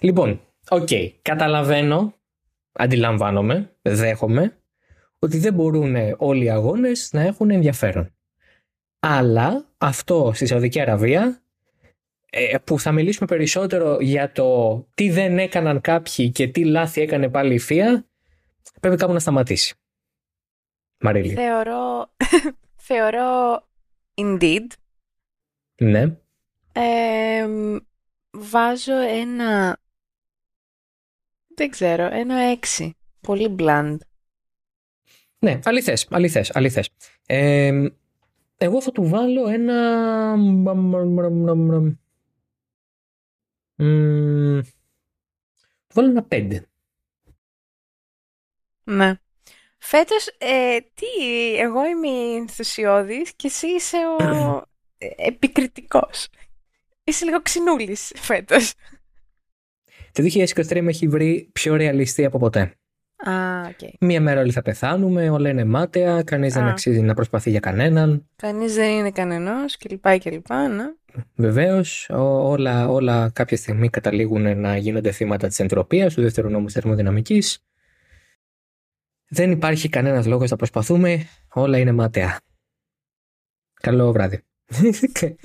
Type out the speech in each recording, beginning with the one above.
Λοιπόν, οκ, καταλαβαίνω, αντιλαμβάνομαι, δέχομαι ότι δεν μπορούν όλοι οι αγώνες να έχουν ενδιαφέρον. Αλλά αυτό στη Σαουδική Αραβία ε, που θα μιλήσουμε περισσότερο για το τι δεν έκαναν κάποιοι και τι λάθη έκανε πάλι η FIA πρέπει κάπου να σταματήσει. Μαρίλη. Θεωρώ, θεωρώ indeed. Ναι. βάζω ένα, δεν ξέρω, ένα έξι. Πολύ bland. Ναι, αληθές, αληθές, αληθές. εγώ θα του βάλω ένα... του βάλω ένα πέντε. Ναι. Φέτος, ε, τι, εγώ είμαι ενθουσιώδης και εσύ είσαι ο ε, επικριτικός. Είσαι λίγο ξινούλης φέτος. Το 2023 με έχει βρει πιο ρεαλιστή από ποτέ. Α, okay. Μία μέρα όλοι θα πεθάνουμε, όλα είναι μάταια, κανείς δεν αξίζει να προσπαθεί για κανέναν. Κανείς δεν είναι κανενός κλπ. κλπ ναι. Βεβαίως, όλα, όλα κάποια στιγμή καταλήγουν να γίνονται θύματα της εντροπίας, του δεύτερου νόμου θερμοδυναμικής. Δεν υπάρχει κανένας λόγος να προσπαθούμε, όλα είναι μάταια. Καλό βράδυ.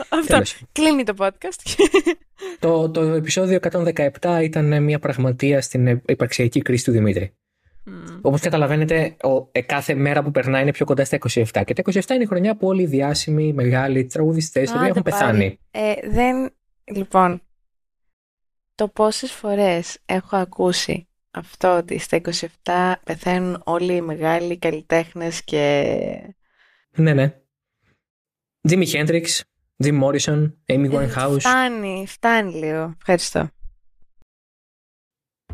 Αυτό. Κλείνει το podcast. το, το επεισόδιο 117 ήταν μια πραγματεία στην υπαρξιακή κρίση του Δημήτρη. Mm. Όπως καταλαβαίνετε, ο, ε, κάθε μέρα που περνάει είναι πιο κοντά στα 27. Και τα 27 είναι η χρονιά που όλοι οι διάσημοι, οι μεγάλοι τραγουδιστές έχουν πεθάνει. Ε, δεν. Λοιπόν, το πόσες φορές έχω ακούσει αυτό ότι στα 27 πεθαίνουν όλοι οι μεγάλοι καλλιτέχνες και. Ναι, ναι. Jimmy Hendrix, Jim Morrison, Amy ε, Winehouse. Φτάνει, φτάνει λίγο. Ευχαριστώ.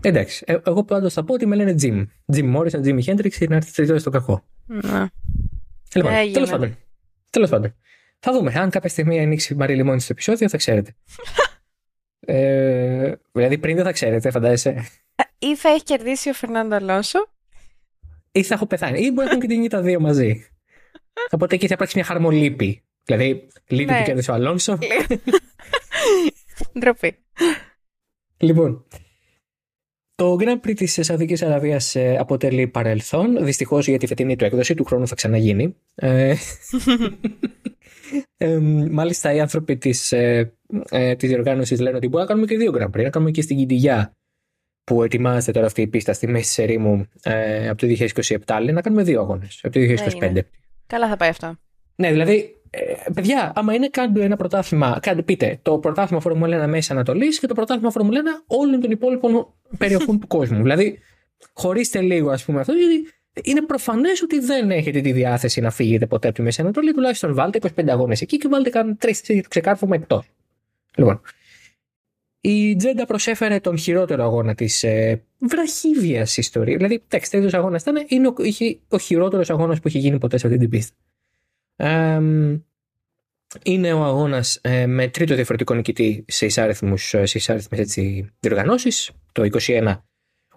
Εντάξει, ε, εγώ πάντως θα πω ότι με λένε Jim. Jim Morrison, Jimmy Hendrix είναι έρθει τρίτο στο κακό. Ναι. Λοιπόν, τέλος πάντων. Τέλος πάντων. Θα δούμε. Αν κάποια στιγμή ανοίξει η Μαρίλη μόνη στο επεισόδιο, θα ξέρετε. ε, δηλαδή πριν δεν θα ξέρετε, φαντάζεσαι. Ή θα έχει κερδίσει ο Φερνάντο Αλόνσο. Ή θα έχω πεθάνει. Ή μπορεί να έχουν και την τα δύο μαζί. Οπότε εκεί θα υπάρξει μια χαρμολύπη. Δηλαδή, λύπη ναι. που κέρδισε ο Αλόνσο. Ντροπή. Λοιπόν, το Grand Prix της Σαουδικής Αραβίας ε, αποτελεί παρελθόν. Δυστυχώς για τη φετινή του έκδοση του χρόνου θα ξαναγίνει. Ε, ε, μάλιστα οι άνθρωποι της, ε, ε, της διοργάνωσης λένε ότι μπορούμε να κάνουμε και δύο Grand Prix. Να κάνουμε και στην Κιντιγιά που ετοιμάζεται τώρα αυτή η πίστα στη μέση της ερήμου ε, από το 2027. Λέει να κάνουμε δύο αγώνες από το 2025. Καλά θα πάει αυτό. Ναι, δηλαδή ε, παιδιά, άμα είναι κάντε ένα πρωτάθλημα, κάντε, πείτε το πρωτάθλημα Φορμουλένα Μέση Ανατολής και το πρωτάθλημα Φορμουλένα όλων των υπόλοιπων περιοχών του κόσμου. Δηλαδή, χωρίστε λίγο, ας πούμε, αυτό, γιατί είναι προφανές ότι δεν έχετε τη διάθεση να φύγετε ποτέ από τη Μέση Ανατολή. Τουλάχιστον βάλτε 25 αγώνες εκεί και βάλτε καν τρεις για το ξεκάρφωμα εκτός. Λοιπόν, η Τζέντα προσέφερε τον χειρότερο αγώνα της ε, βραχύβια ιστορίας. Δηλαδή, εντάξει, τέτοιος αγώνας ήταν, είναι ο, ο χειρότερος αγώνας που έχει γίνει ποτέ σε αυτή την πίστα είναι ο αγώνας ε, με τρίτο διαφορετικό νικητή σε εισάριθμους, ε, σε εισάριθμες έτσι, διοργανώσεις. Το 21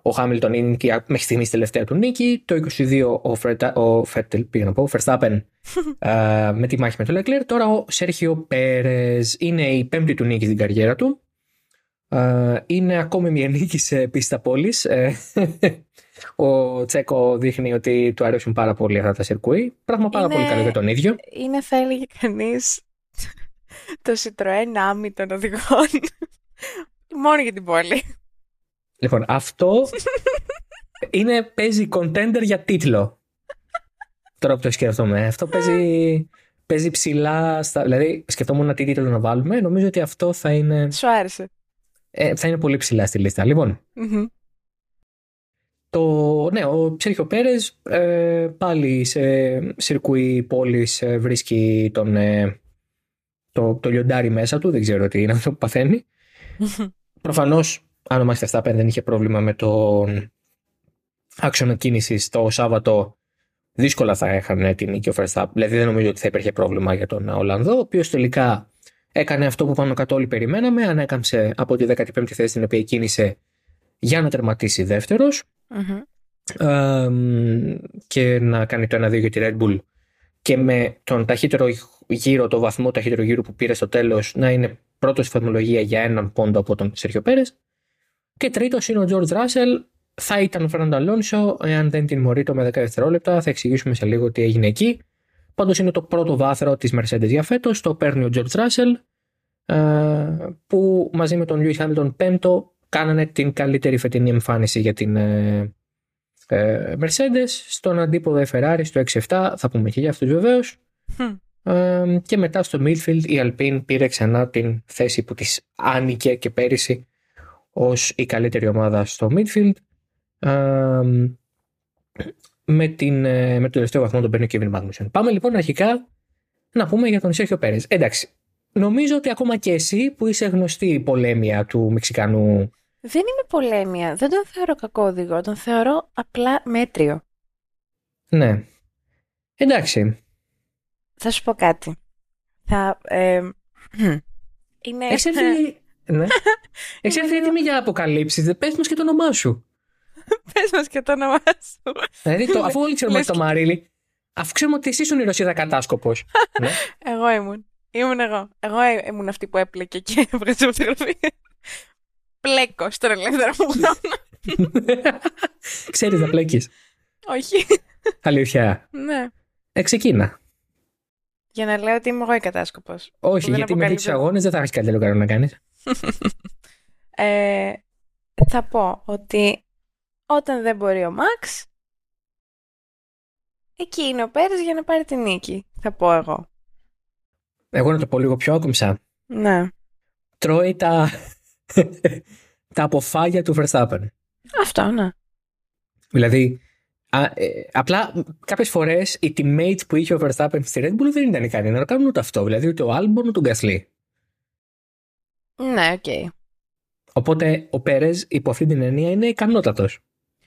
ο Χάμιλτον είναι νίκη μέχρι στιγμής τελευταία του νίκη. Το 22 ο, Φρετα, ο Φέτελ, πήγα να πω, Verstappen ε, με τη μάχη με τον Leclerc. Τώρα ο Σέρχιο Πέρε είναι η πέμπτη του νίκη στην καριέρα του. είναι ακόμη μια νίκη σε πίστα πόλης. Ο Τσέκο δείχνει ότι του αρέσουν πάρα πολύ αυτά τα σιρκούι. Πράγμα πάρα πολύ καλό για τον ίδιο. Είναι, θα έλεγε κανείς, το Citroën άμυ των οδηγών. Μόνο για την πόλη. Λοιπόν, αυτό είναι, παίζει contender για τίτλο. Τώρα που το σκέφτομαι. Αυτό παίζει, παίζει ψηλά. Στα, δηλαδή, σκεφτόμουν τι τίτλο να βάλουμε. Νομίζω ότι αυτό θα είναι. Σου άρεσε. Ε, θα είναι πολύ ψηλά στη λίστα. Λοιπόν, το, ναι, ο Σέρχιο Πέρες ε, πάλι σε σιρκούι πόλης ε, βρίσκει τον, ε, το, το λιοντάρι μέσα του. Δεν ξέρω τι είναι αυτό που παθαίνει. Προφανώς, αν ο Max Verstappen δεν είχε πρόβλημα με τον άξονα κίνησης το Σάββατο, δύσκολα θα έχανε την νίκη ο Verstappen. Δηλαδή, δεν νομίζω ότι θα υπήρχε πρόβλημα για τον Ολλανδό, ο οποίος τελικά έκανε αυτό που πάνω κάτω όλοι περιμέναμε. Ανέκαμψε από τη 15η θέση την οποία κίνησε για να τερματίσει δεύτερος και να κάνει το 1-2 για τη Red Bull και με τον ταχύτερο γύρο, το βαθμό ταχύτερο γύρο που πήρε στο τέλος να είναι πρώτος στη φαρμολογία για έναν πόντο από τον Σέρχιο Πέρες Και τρίτος είναι ο George Russell. Θα ήταν ο Φερνάντο Αλόνσο, εάν δεν τιμωρεί το με 10 δευτερόλεπτα. Θα εξηγήσουμε σε λίγο τι έγινε εκεί. Πάντως είναι το πρώτο βάθρο της Mercedes για φέτος. Το παίρνει ο George Russell, ε, που μαζί με τον Lewis Hamilton πέμπτο κάνανε την καλύτερη φετινή εμφάνιση για την ε, ε, Mercedes. Στον αντίποδο Ferrari στο 6-7, θα πούμε και για αυτούς βεβαίως. Ε, και μετά στο midfield η Alpine πήρε ξανά την θέση που της άνοικε και πέρυσι ως η καλύτερη ομάδα στο midfield. Ε, με, την, ε, με το τελευταίο βαθμό τον παίρνει ο Kevin Magnussen. Πάμε λοιπόν αρχικά να πούμε για τον Σέρχιο Πέρες. Εντάξει, νομίζω ότι ακόμα και εσύ που είσαι γνωστή πολέμια του Μεξικανού δεν είμαι πολέμια. Δεν τον θεωρώ κακό οδηγό. Τον θεωρώ απλά μέτριο. Ναι. Εντάξει. Θα σου πω κάτι. Θα. Ε, είναι. Έχει έρθει. ναι. Έχει έρθει έτοιμη για αποκαλύψεις. Πες μας και το όνομά σου. Πες μας και το όνομά σου. Δηλαδή, το, αφού όλοι ξέρουμε το Μαρίλι, αφού ξέρουμε ότι εσύ ήσουν η Ρωσίδα κατάσκοπος. ναι. Εγώ ήμουν. Ήμουν εγώ. Εγώ ήμουν αυτή που έπλεκε και έβγαζε φωτογραφία πλέκω στον ελεύθερο μου χρόνο. Ξέρεις να πλέκεις. Όχι. Αλήθεια. Ναι. Ε, ξεκίνα. Για να λέω ότι είμαι εγώ η κατάσκοπος. Όχι, γιατί με του αγώνες δεν θα έχεις καλύτερο κανένα να κάνεις. ε, θα πω ότι όταν δεν μπορεί ο Μαξ, εκεί είναι ο Πέρες για να πάρει την νίκη, θα πω εγώ. Εγώ να το πω λίγο πιο άκομψα. Ναι. Τρώει τα τα αποφάγια του Verstappen. Αυτό, ναι. Δηλαδή, α, ε, απλά κάποιες φορές οι teammates που είχε ο Verstappen στη Red Bull δεν ήταν ικανοί να κάνουν ούτε αυτό. Δηλαδή, ούτε ο Albon ούτε ο Gasly. Ναι, OK. Okay. Οπότε ο Πέρες υπό αυτή την έννοια είναι ικανότατος.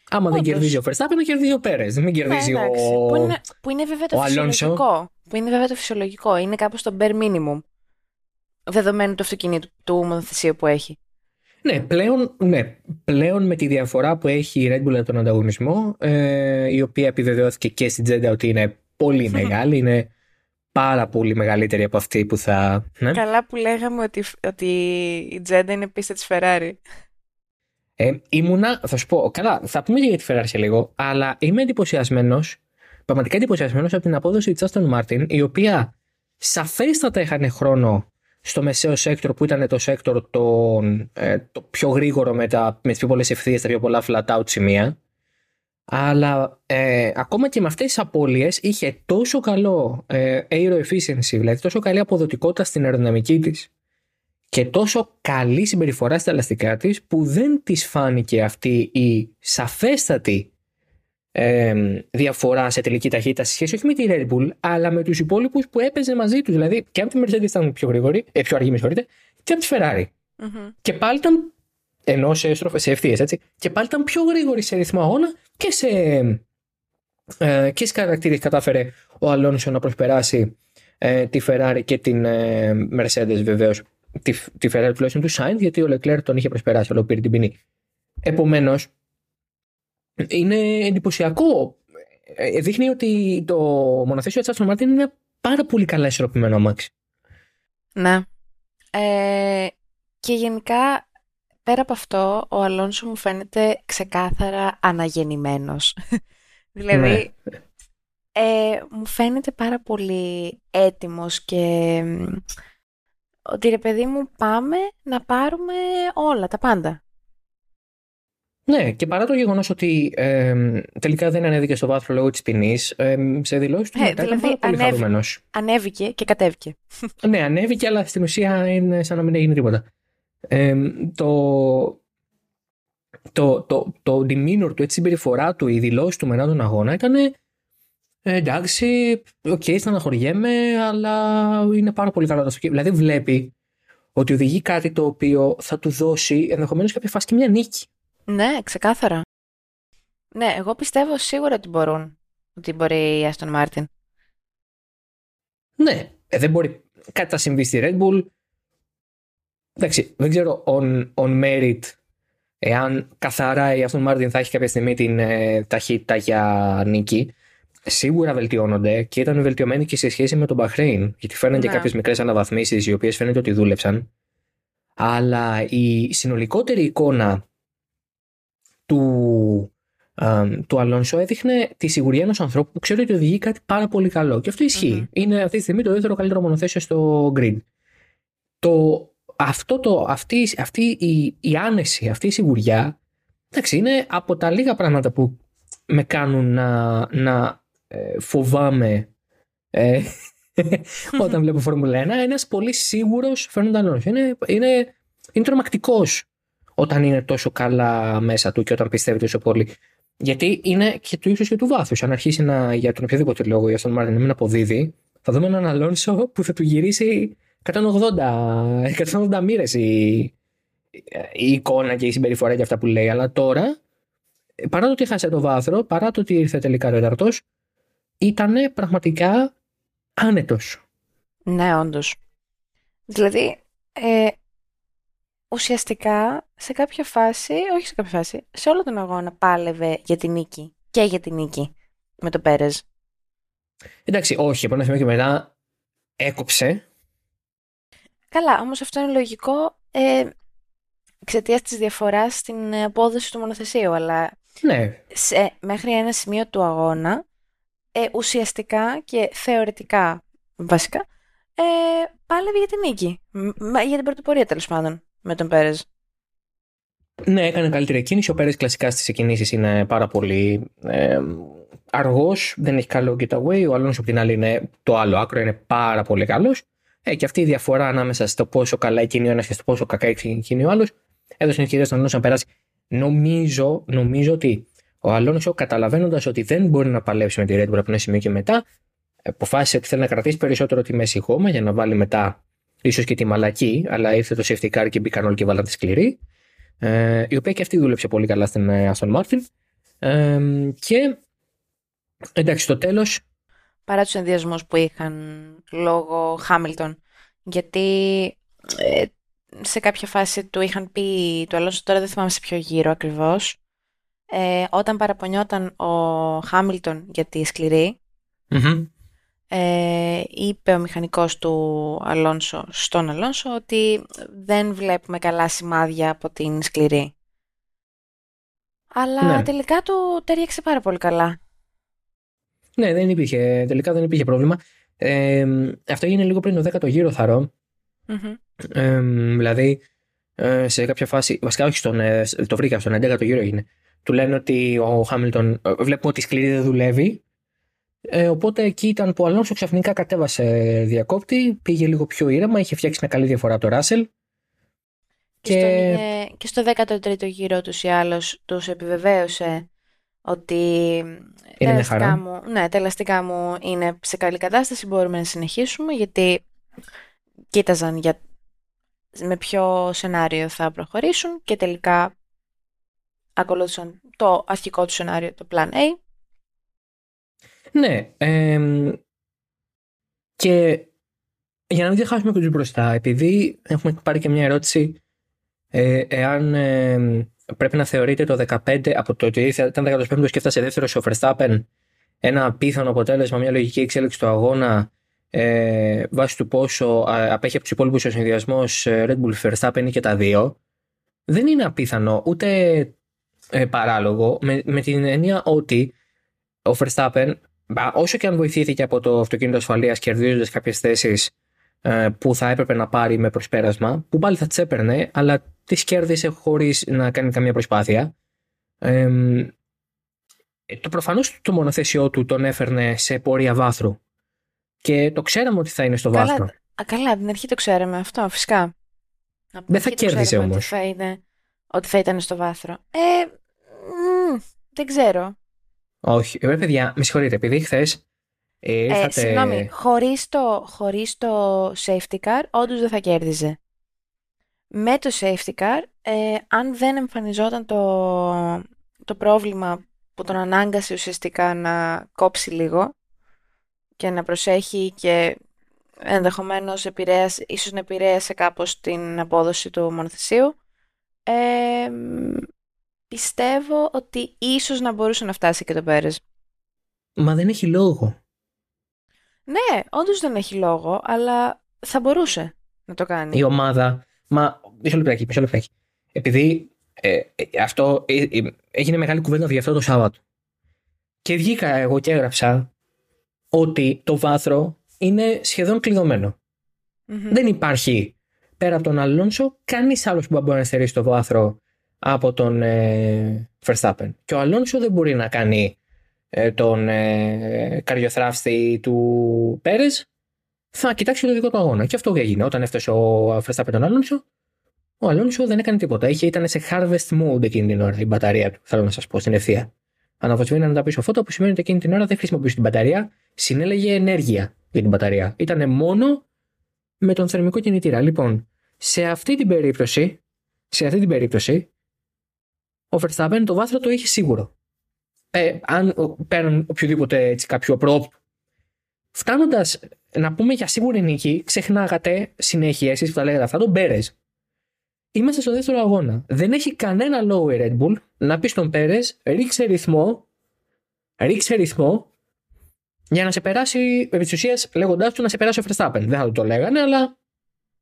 Άμα δεν κερδίζει ο Verstappen, να κερδίζει ο Πέρες. Δεν κερδίζει ναι, ο. Που είναι, που είναι βέβαια το φυσιολογικό. Που είναι βέβαια το φυσιολογικό. Είναι κάπως το bare minimum. Δεδομένου του αυτοκινήτου, του μονοθεσίου που έχει. Ναι πλέον, ναι, πλέον με τη διαφορά που έχει η Red Bull από τον ανταγωνισμό, ε, η οποία επιβεβαιώθηκε και στην Τζέντα ότι είναι πολύ μεγάλη, είναι πάρα πολύ μεγαλύτερη από αυτή που θα... Ναι. Καλά που λέγαμε ότι, ότι η Τζέντα είναι πίστα της Ferrari. Ε, ήμουνα, θα σου πω, καλά, θα πούμε και για τη Ferrari σε λίγο, αλλά είμαι εντυπωσιασμένος, πραγματικά εντυπωσιασμένος από την απόδοση της Aston Martin, η οποία σαφέστατα είχαν χρόνο στο μεσαίο sector που ήταν το sector το, ε, το πιο γρήγορο με, τα, με τις πιο πολλές ευθείες, τα πιο πολλά flat out σημεία. Αλλά ε, ακόμα και με αυτές τις απώλειες είχε τόσο καλό ε, aero efficiency, δηλαδή τόσο καλή αποδοτικότητα στην αεροδυναμική της και τόσο καλή συμπεριφορά στα ελαστικά της που δεν της φάνηκε αυτή η σαφέστατη ε, διαφορά σε τελική ταχύτητα σε σχέση όχι με τη Red Bull, αλλά με τους υπόλοιπους που έπαιζε μαζί τους. Δηλαδή και από τη Mercedes ήταν πιο γρήγορη, ε, πιο αργή, με συγχωρείτε, και από τη Ferrari. Mm-hmm. Και πάλι ήταν. ενώ σε, σε ευθείες, έτσι. Και πάλι ήταν πιο γρήγορη σε ρυθμό αγώνα και σε. Ε, και στις χαρακτήρες κατάφερε ο Αλόνσο να προσπεράσει ε, τη Ferrari και την ε, Mercedes βεβαίως. Τη, τη Ferrari τουλάχιστον του Sainz, γιατί ο Leclerc τον είχε προσπεράσει, αλλά πήρε την ποινή. Επομένως, είναι εντυπωσιακό. Ε, δείχνει ότι το μονοθέσιο της Aston Martin είναι πάρα πολύ καλά ισορροπημένο αμάξι. Ναι. Ε, και γενικά, πέρα από αυτό, ο Αλόνσο μου φαίνεται ξεκάθαρα αναγεννημένος. δηλαδή, ναι. ε, μου φαίνεται πάρα πολύ έτοιμος και ότι ρε παιδί μου πάμε να πάρουμε όλα, τα πάντα. Ναι, και παρά το γεγονός ότι ε, τελικά δεν ανέβηκε στο βάθρο λόγω της ποινής, ε, σε δηλώσεις του ε, μετά δηλαδή, ήταν πάρα πολύ χαρούμενος. Ανέβηκε και κατέβηκε. ναι, ανέβηκε, αλλά στην ουσία είναι σαν να μην έγινε τίποτα. Ε, το, το, το, το demeanor του, έτσι, η συμπεριφορά του, η δήλωση του μετά τον αγώνα ήταν ε, εντάξει, OK, okay, στεναχωριέμαι, αλλά είναι πάρα πολύ καλό το Δηλαδή βλέπει ότι οδηγεί κάτι το οποίο θα του δώσει ενδεχομένως κάποια φάση και μια νίκη. Ναι, ξεκάθαρα. Ναι, εγώ πιστεύω σίγουρα ότι μπορούν. Ότι μπορεί η Aston Martin. Ναι, ε, δεν μπορεί κάτι να συμβεί στη Red Bull. Εντάξει, δεν ξέρω on, on merit εάν καθαρά η Aston Martin θα έχει κάποια στιγμή την ε, ταχύτητα για νίκη. Σίγουρα βελτιώνονται και ήταν βελτιωμένοι και σε σχέση με τον Bahrain, γιατί φέρνουν ναι. και κάποιες μικρές αναβαθμίσεις οι οποίες φαίνεται ότι δούλεψαν. Αλλά η συνολικότερη εικόνα του, του Αλόνσο έδειχνε τη σιγουριά ενός ανθρώπου που ξέρει ότι οδηγεί κάτι πάρα πολύ καλό. Και αυτό Είναι αυτή τη στιγμή το δεύτερο καλύτερο μονοθέσιο στο grid. Το, αυτό το, αυτή, αυτή η, η άνεση, αυτή η σιγουριά, εντάξει, είναι από τα λίγα πράγματα που με κάνουν να, να ε, φοβάμαι ε, όταν βλέπω Φόρμουλα 1. Ένας πολύ σίγουρος φαίνονταν Αλόνσο. Είναι, είναι, είναι τρομακτικός όταν είναι τόσο καλά μέσα του και όταν πιστεύει τόσο πολύ. Γιατί είναι και του ύψου και του βάθους. Αν αρχίσει να, για τον οποιοδήποτε λόγο για τον Μάρτιν να μην αποδίδει, θα δούμε έναν Αλόνσο που θα του γυρίσει 180, 180 μοίρες η, η εικόνα και η συμπεριφορά και αυτά που λέει. Αλλά τώρα, παρά το ότι χάσε το βάθρο, παρά το ότι ήρθε τελικά τέταρτο, ήταν πραγματικά άνετος. Ναι, όντως. Δηλαδή, ε, ουσιαστικά σε κάποια φάση, όχι σε κάποια φάση, σε όλο τον αγώνα πάλευε για την νίκη και για την νίκη με το Πέρες. Εντάξει, όχι, από ένα σημείο και μετά έκοψε. Καλά, όμως αυτό είναι λογικό ε, εξαιτίας της διαφοράς στην απόδοση του μονοθεσίου, αλλά ναι. σε, μέχρι ένα σημείο του αγώνα ε, ουσιαστικά και θεωρητικά βασικά ε, πάλευε για την νίκη. Για την πρωτοπορία τέλος πάντων με τον Πέρες. Ναι, έκανε καλύτερη κίνηση. Ο Πέρες κλασικά στις κινήσει είναι πάρα πολύ ε, αργός, δεν έχει καλό getaway. Ο Αλόνσο από την άλλη είναι το άλλο άκρο, είναι πάρα πολύ καλός. Ε, και αυτή η διαφορά ανάμεσα στο πόσο καλά εκείνη ο ένας και στο πόσο κακά εκείνη ο άλλος έδωσε την ευκαιρία στον Αλόνσο να περάσει. Νομίζω, νομίζω ότι ο Αλόνσο, καταλαβαίνοντας ότι δεν μπορεί να παλέψει με τη Red Bull από ένα σημείο και μετά, αποφάσισε ότι θέλει να κρατήσει περισσότερο τη μέση γόμα για να βάλει μετά ίσως και τη μαλακή, αλλά ήρθε το safety car και μπήκαν όλοι και βάλαν τη σκληρή. Ε, η οποία και αυτή δούλεψε πολύ καλά στην ε, Aston Martin. Ε, και εντάξει, στο τέλος. Παρά τους ενδιασμούς που είχαν λόγω Χάμιλτον, γιατί ε, σε κάποια φάση του είχαν πει το Αλόνσο, τώρα δεν θυμάμαι σε ποιο γύρο ακριβώς. Ε, όταν παραπονιόταν ο Χάμιλτον για τη σκληρη ε, είπε ο μηχανικός του Αλόνσο στον Αλόνσο ότι δεν βλέπουμε καλά σημάδια από την σκληρή. Αλλά ναι. τελικά του ταιριάξε πάρα πολύ καλά. Ναι, δεν υπήρχε, τελικά δεν υπήρχε πρόβλημα. Ε, αυτό έγινε λίγο πριν το 10ο γύρο, θαρώ. Ε, δηλαδή, ε, σε κάποια φάση, βασικά όχι στον, ε, το βρήκα στον 11ο γύρο έγινε. Του λένε ότι ο Χάμιλτον, ε, βλέπουμε ότι η σκληρή δεν δουλεύει ε, οπότε εκεί ήταν που ο Αλόνσο ξαφνικά κατέβασε διακόπτη, πήγε λίγο πιο ήρεμα, είχε φτιάξει μια καλή διαφορά το Ράσελ. Και, και, στο 13ο γύρο τους ή άλλως τους επιβεβαίωσε ότι είναι τα ελαστικά, μου, ναι, τα ελαστικά μου είναι σε καλή κατάσταση, μπορούμε να συνεχίσουμε γιατί κοίταζαν για με ποιο σενάριο θα προχωρήσουν και τελικά ακολούθησαν το αρχικό του σενάριο, το Plan A ναι. και για να μην διαχάσουμε κουτζού μπροστά, επειδή έχουμε πάρει και μια ερώτηση ε, εάν πρέπει να θεωρείτε το 15 από το ότι ήταν 15ο και έφτασε δεύτερος ο Verstappen ένα πιθανό αποτέλεσμα, μια λογική εξέλιξη του αγώνα ε, βάσει του πόσο απέχει από τους υπόλοιπους ο συνδυασμός ε, Red Bull Verstappen και τα δύο. Δεν είναι απίθανο ούτε ε, παράλογο με, με την έννοια ότι ο Verstappen όσο και αν βοηθήθηκε από το αυτοκίνητο ασφαλείας κερδίζοντας κάποιες θέσεις ε, που θα έπρεπε να πάρει με προσπέρασμα, που πάλι θα τις έπαιρνε, αλλά τις κέρδισε χωρίς να κάνει καμία προσπάθεια. Ε, το προφανώς το μονοθέσιό του τον έφερνε σε πορεία βάθρου. Και το ξέραμε ότι θα είναι στο καλά, βάθρο. Α, καλά, από την αρχή το ξέραμε αυτό, φυσικά. Δεν θα κέρδιζε όμως. Ότι, ότι θα ήταν στο βάθρο. Ε, μ, δεν ξέρω. Όχι, ε, παιδιά, με συγχωρείτε, επειδή χθες. Ε, ήρθατε... ε, συγγνώμη, χωρίς το, χωρίς το safety car, όντως δεν θα κέρδιζε. Με το safety car, ε, αν δεν εμφανιζόταν το, το πρόβλημα που τον ανάγκασε ουσιαστικά να κόψει λίγο και να προσέχει και ενδεχομένως επηρέασε, ίσως να επηρέασε κάπως την απόδοση του μονοθεσίου, ε, πιστεύω ότι ίσως να μπορούσε να φτάσει και το Πέρες. Μα δεν έχει λόγο. Ναι, όντως δεν έχει λόγο, αλλά θα μπορούσε να το κάνει. Η ομάδα. Μα μισό λεπτάκι, μισό λεπτάκι. Επειδή ε, αυτό ε, ε, έγινε μεγάλη κουβέντα για αυτό το Σάββατο. Και βγήκα εγώ και έγραψα ότι το βάθρο είναι σχεδόν Δεν υπάρχει πέρα από τον Αλόνσο κανείς άλλος που μπορεί να στερήσει το βάθρο από τον ε, Verstappen. Και ο Αλόνσο δεν μπορεί να κάνει ε, τον ε, καριοθράφστη του Πέρες. Θα κοιτάξει το δικό του αγώνα. Και αυτό έγινε. Όταν έφτασε ο Verstappen τον Αλόνσο, ο Αλόνσο δεν έκανε τίποτα. Είχε, ήταν σε harvest mode εκείνη την ώρα η μπαταρία του, θέλω να σας πω, στην ευθεία. Αναβοσβήνανε τα πίσω φώτα που σημαίνει ότι εκείνη την ώρα δεν χρησιμοποιούσε την μπαταρία, συνέλεγε ενέργεια για την μπαταρία. Ήταν μόνο με τον θερμικό κινητήρα. Λοιπόν, σε αυτή την περίπτωση, σε αυτή την περίπτωση, ο Verstappen το βάθρο το είχε σίγουρο. Ε, αν παίρνουν οποιοδήποτε έτσι, κάποιο πρόπ. Φτάνοντας να πούμε για σίγουρη νίκη, ξεχνάγατε συνέχεια εσείς που τα λέγατε αυτά τον Μπέρε. Είμαστε στο δεύτερο αγώνα. Δεν έχει κανένα λόγο η Red Bull να πει στον Πέρες ρίξε ρυθμό, ρίξε ρυθμό για να σε περάσει, επί της ουσίας λέγοντάς του να σε περάσει ο Verstappen. Δεν θα το λέγανε, αλλά.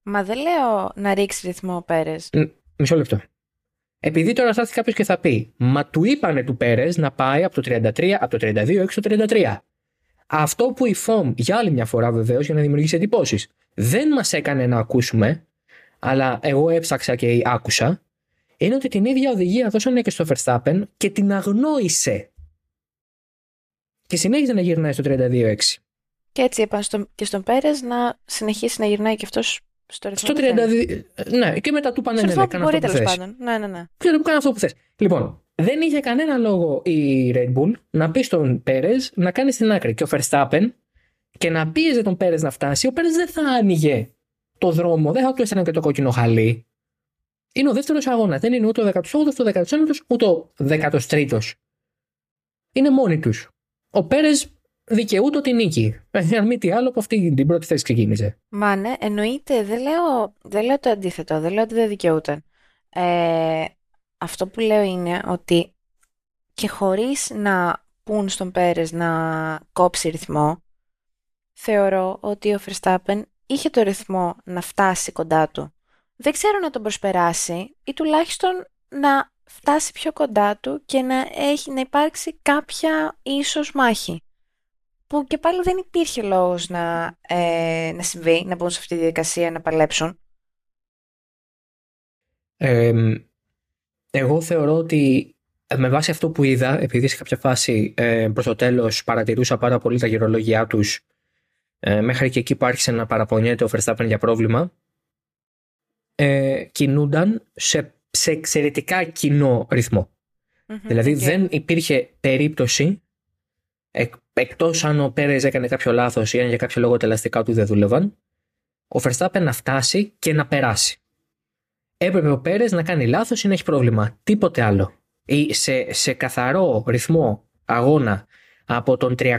Μα δεν λέω να ρίξει ρυθμό ο Πέρες. Μισό λεπτό. Επειδή τώρα θα έρθει κάποιος και θα πει, Μα του είπανε του Πέρες να πάει από το 33, από το 32 έξω το 33. Αυτό που η FOM για άλλη μια φορά βεβαίως για να δημιουργήσει εντυπώσεις δεν μας έκανε να ακούσουμε αλλά εγώ έψαξα και άκουσα, είναι ότι την ίδια οδηγία δώσανε και στο Verstappen και την αγνόησε. Και συνέχιζε να γυρνάει στο 32-6. Και έτσι είπαν στο, και στον Πέρες να συνεχίσει να γυρνάει και αυτός στο ρυθμό. Στο 32. Ναι, και μετά του πάνε ναι, ναι, μπορεί τέλος πάντων. Ναι, ναι, ναι. Και του κάνει αυτό που θες. Λοιπόν, δεν είχε κανένα λόγο η Red Bull να πει στον Πέρες να κάνει στην άκρη. Και ο Verstappen και να πίεζε τον Πέρες να φτάσει, ο Πέρες δεν θα άνοιγε το δρόμο, δεν θα του έστειλαν και το κόκκινο χαλί. Είναι ο δεύτερος αγώνας. Δεν είναι ούτε ο 18ο, ούτε ο 19ο, ούτε ο 13ο. Είναι μόνοι τους. Ο Πέρες δικαιούται τη νίκη. Ε, αν μη τι άλλο, από αυτή την πρώτη θέση ξεκίνησε. Μα ναι, εννοείται. Δεν λέω, δεν λέω το αντίθετο. Δεν λέω ότι δεν δικαιούταν. Ε, αυτό που λέω είναι ότι και χωρίς να πούν στον Πέρες να κόψει ρυθμό, θεωρώ ότι ο Verstappen είχε το ρυθμό να φτάσει κοντά του. Δεν ξέρω να τον προσπεράσει ή τουλάχιστον να φτάσει πιο κοντά του και να, έχει, να υπάρξει κάποια ίσως μάχη. Που και πάλι δεν υπήρχε λόγος να, ε, να συμβεί, να μπουν σε αυτή τη διαδικασία, να παλέψουν. εγώ θεωρώ ότι ε, με βάση αυτό που είδα, επειδή σε κάποια φάση ε, προς το τέλος παρατηρούσα πάρα πολύ τα γερολόγια τους ε, μέχρι και εκεί που άρχισε να παραπονιέται ο Verstappen για πρόβλημα, ε, κινούνταν σε, σε εξαιρετικά κοινό δηλαδή δεν υπήρχε περίπτωση εκ, εκτός αν ο Πέρες έκανε κάποιο λάθος ή αν για κάποιο λόγο τα ελαστικά του δεν δούλευαν, ο Verstappen να φτάσει και να περάσει. Έπρεπε ο Πέρες να κάνει λάθος ή να έχει πρόβλημα. Τίποτε άλλο. Ή σε, σε καθαρό ρυθμό αγώνα από τον 30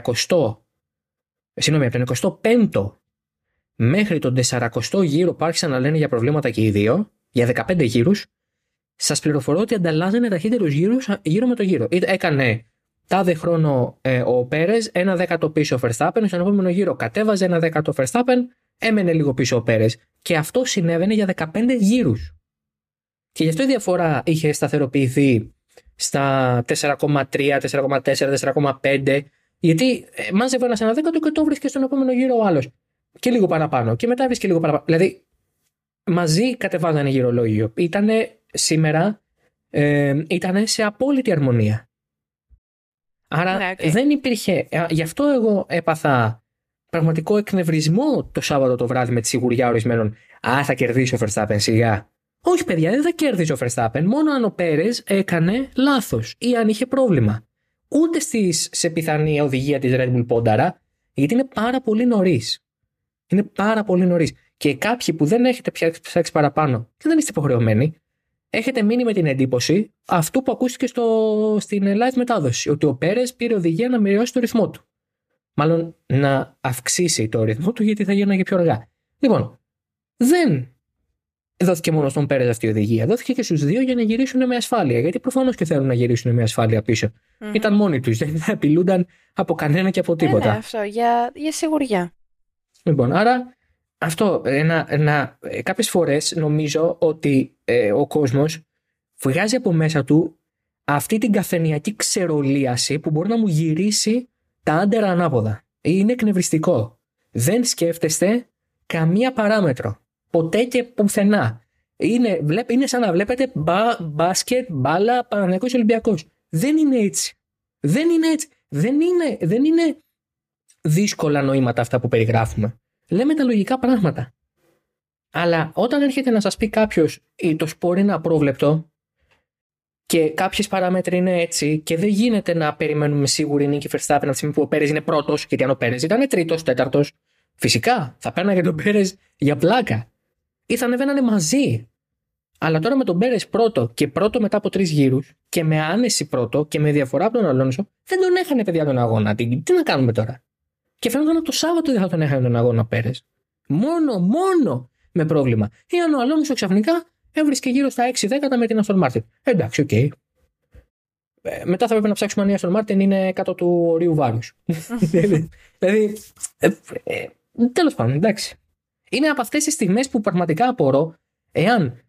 συγγνώμη, από τον 25ο μέχρι τον 40ο γύρο που άρχισαν να λένε για προβλήματα και οι δύο, για 15 γύρους, σας πληροφορώ ότι ανταλλάζανε ταχύτερους γύρους γύρω με το γύρο. Έκανε τάδε χρόνο ε, ο Πέρες, ένα δέκατο πίσω ο Verstappen, στον επόμενο γύρο κατέβαζε ένα δέκατο ο Verstappen, έμενε λίγο πίσω ο Πέρες. Και αυτό συνέβαινε για 15 γύρους. Και γι' αυτό η διαφορά είχε σταθεροποιηθεί στα 4,3, 4,4, 4,5 γιατί ε, μάζευε ένας ένα δέκατο και το βρίσκε στον επόμενο γύρο ο άλλος. Και λίγο παραπάνω. Και μετά βρίσκε λίγο παραπάνω. Δηλαδή, μαζί κατεβάζανε γυρολόγιο. Ήτανε σήμερα ε, ήταν σε απόλυτη αρμονία. Άρα ναι, δεν υπήρχε. Ε, γι' αυτό εγώ έπαθα πραγματικό εκνευρισμό το Σάββατο το βράδυ με τη σιγουριά ορισμένων. Α, θα κερδίσει ο Verstappen σιγά. Όχι, παιδιά, δεν θα κέρδιζε ο Verstappen. Μόνο αν ο Πέρες έκανε λάθος ή αν είχε πρόβλημα ούτε στις, σε πιθανή οδηγία της Red Bull Πόνταρα, γιατί είναι πάρα πολύ νωρίς. Είναι πάρα πολύ νωρίς. Και κάποιοι που δεν έχετε ψάξει παραπάνω και δεν είστε υποχρεωμένοι, έχετε μείνει με την εντύπωση αυτού που ακούστηκε στο, στην live μετάδοση. Ότι ο Πέρες πήρε οδηγία να μειώσει το ρυθμό του. Μάλλον να αυξήσει το ρυθμό του γιατί θα γίνανε πιο αργά. Λοιπόν, δεν δόθηκε μόνο στον Πέρες αυτή η οδηγία. Δόθηκε και στους δύο για να γυρίσουν με ασφάλεια. Γιατί προφανώς και θέλουν να γυρίσουν με ασφάλεια πίσω. Mm-hmm. Ήταν μόνοι τους. Δεν απειλούνταν από κανένα και από τίποτα. Ε, ναι, αυτό, για, για σιγουριά. Λοιπόν, άρα αυτό. Ένα, ένα, κάποιες φορές νομίζω ότι ε, ο κόσμος βγάζει από μέσα του αυτή την καφενιακή ξερολίαση που μπορεί να μου γυρίσει τα άντερα ανάποδα. Είναι εκνευριστικό. Δεν σκέφτεστε καμία παράμετρο. Ποτέ και πουθενά. Είναι, βλέπ, είναι σαν να βλέπετε μπα, μπάσκετ, μπάλα, Παναγιακός Ολυμπιακός. Δεν είναι έτσι. Δεν είναι έτσι. Δεν είναι, δεν είναι δύσκολα νοήματα αυτά που περιγράφουμε. Λέμε τα λογικά πράγματα. Αλλά όταν έρχεται να σας πει κάποιος το σπορ είναι απρόβλεπτο και κάποιες παράμετροι είναι έτσι και δεν γίνεται να περιμένουμε σίγουρη νίκη Verstappen από τη στιγμή που ο Πέρες είναι πρώτος γιατί αν ο Πέρες ήταν τρίτος, τέταρτος φυσικά θα πέρναγε τον Πέρες για πλάκα ή θα ανεβαίνανε μαζί. Αλλά τώρα με τον Πέρες πρώτο και πρώτο μετά από τρεις γύρους και με άνεση πρώτο και με διαφορά από τον Αλόνσο, δεν τον έχανε παιδιά τον αγώνα. Τι, τι να κάνουμε τώρα; Και φαίνονταν ότι το Σάββατο δεν θα τον έχανε τον αγώνα Πέρες. Μόνο, μόνο με πρόβλημα. Ή αν ο Αλόνσο ξαφνικά έβρισκε γύρω στα 6 δέκατα με την Aston Martin. Εντάξει, OK. Okay. Ε, μετά θα πρέπει να ψάξουμε αν η Aston Martin είναι κάτω του ορίου βάρους. δηλαδή. Ε, ε, Τέλος πάντων, εντάξει. Είναι από αυτές τις στιγμές που πραγματικά απορώ εάν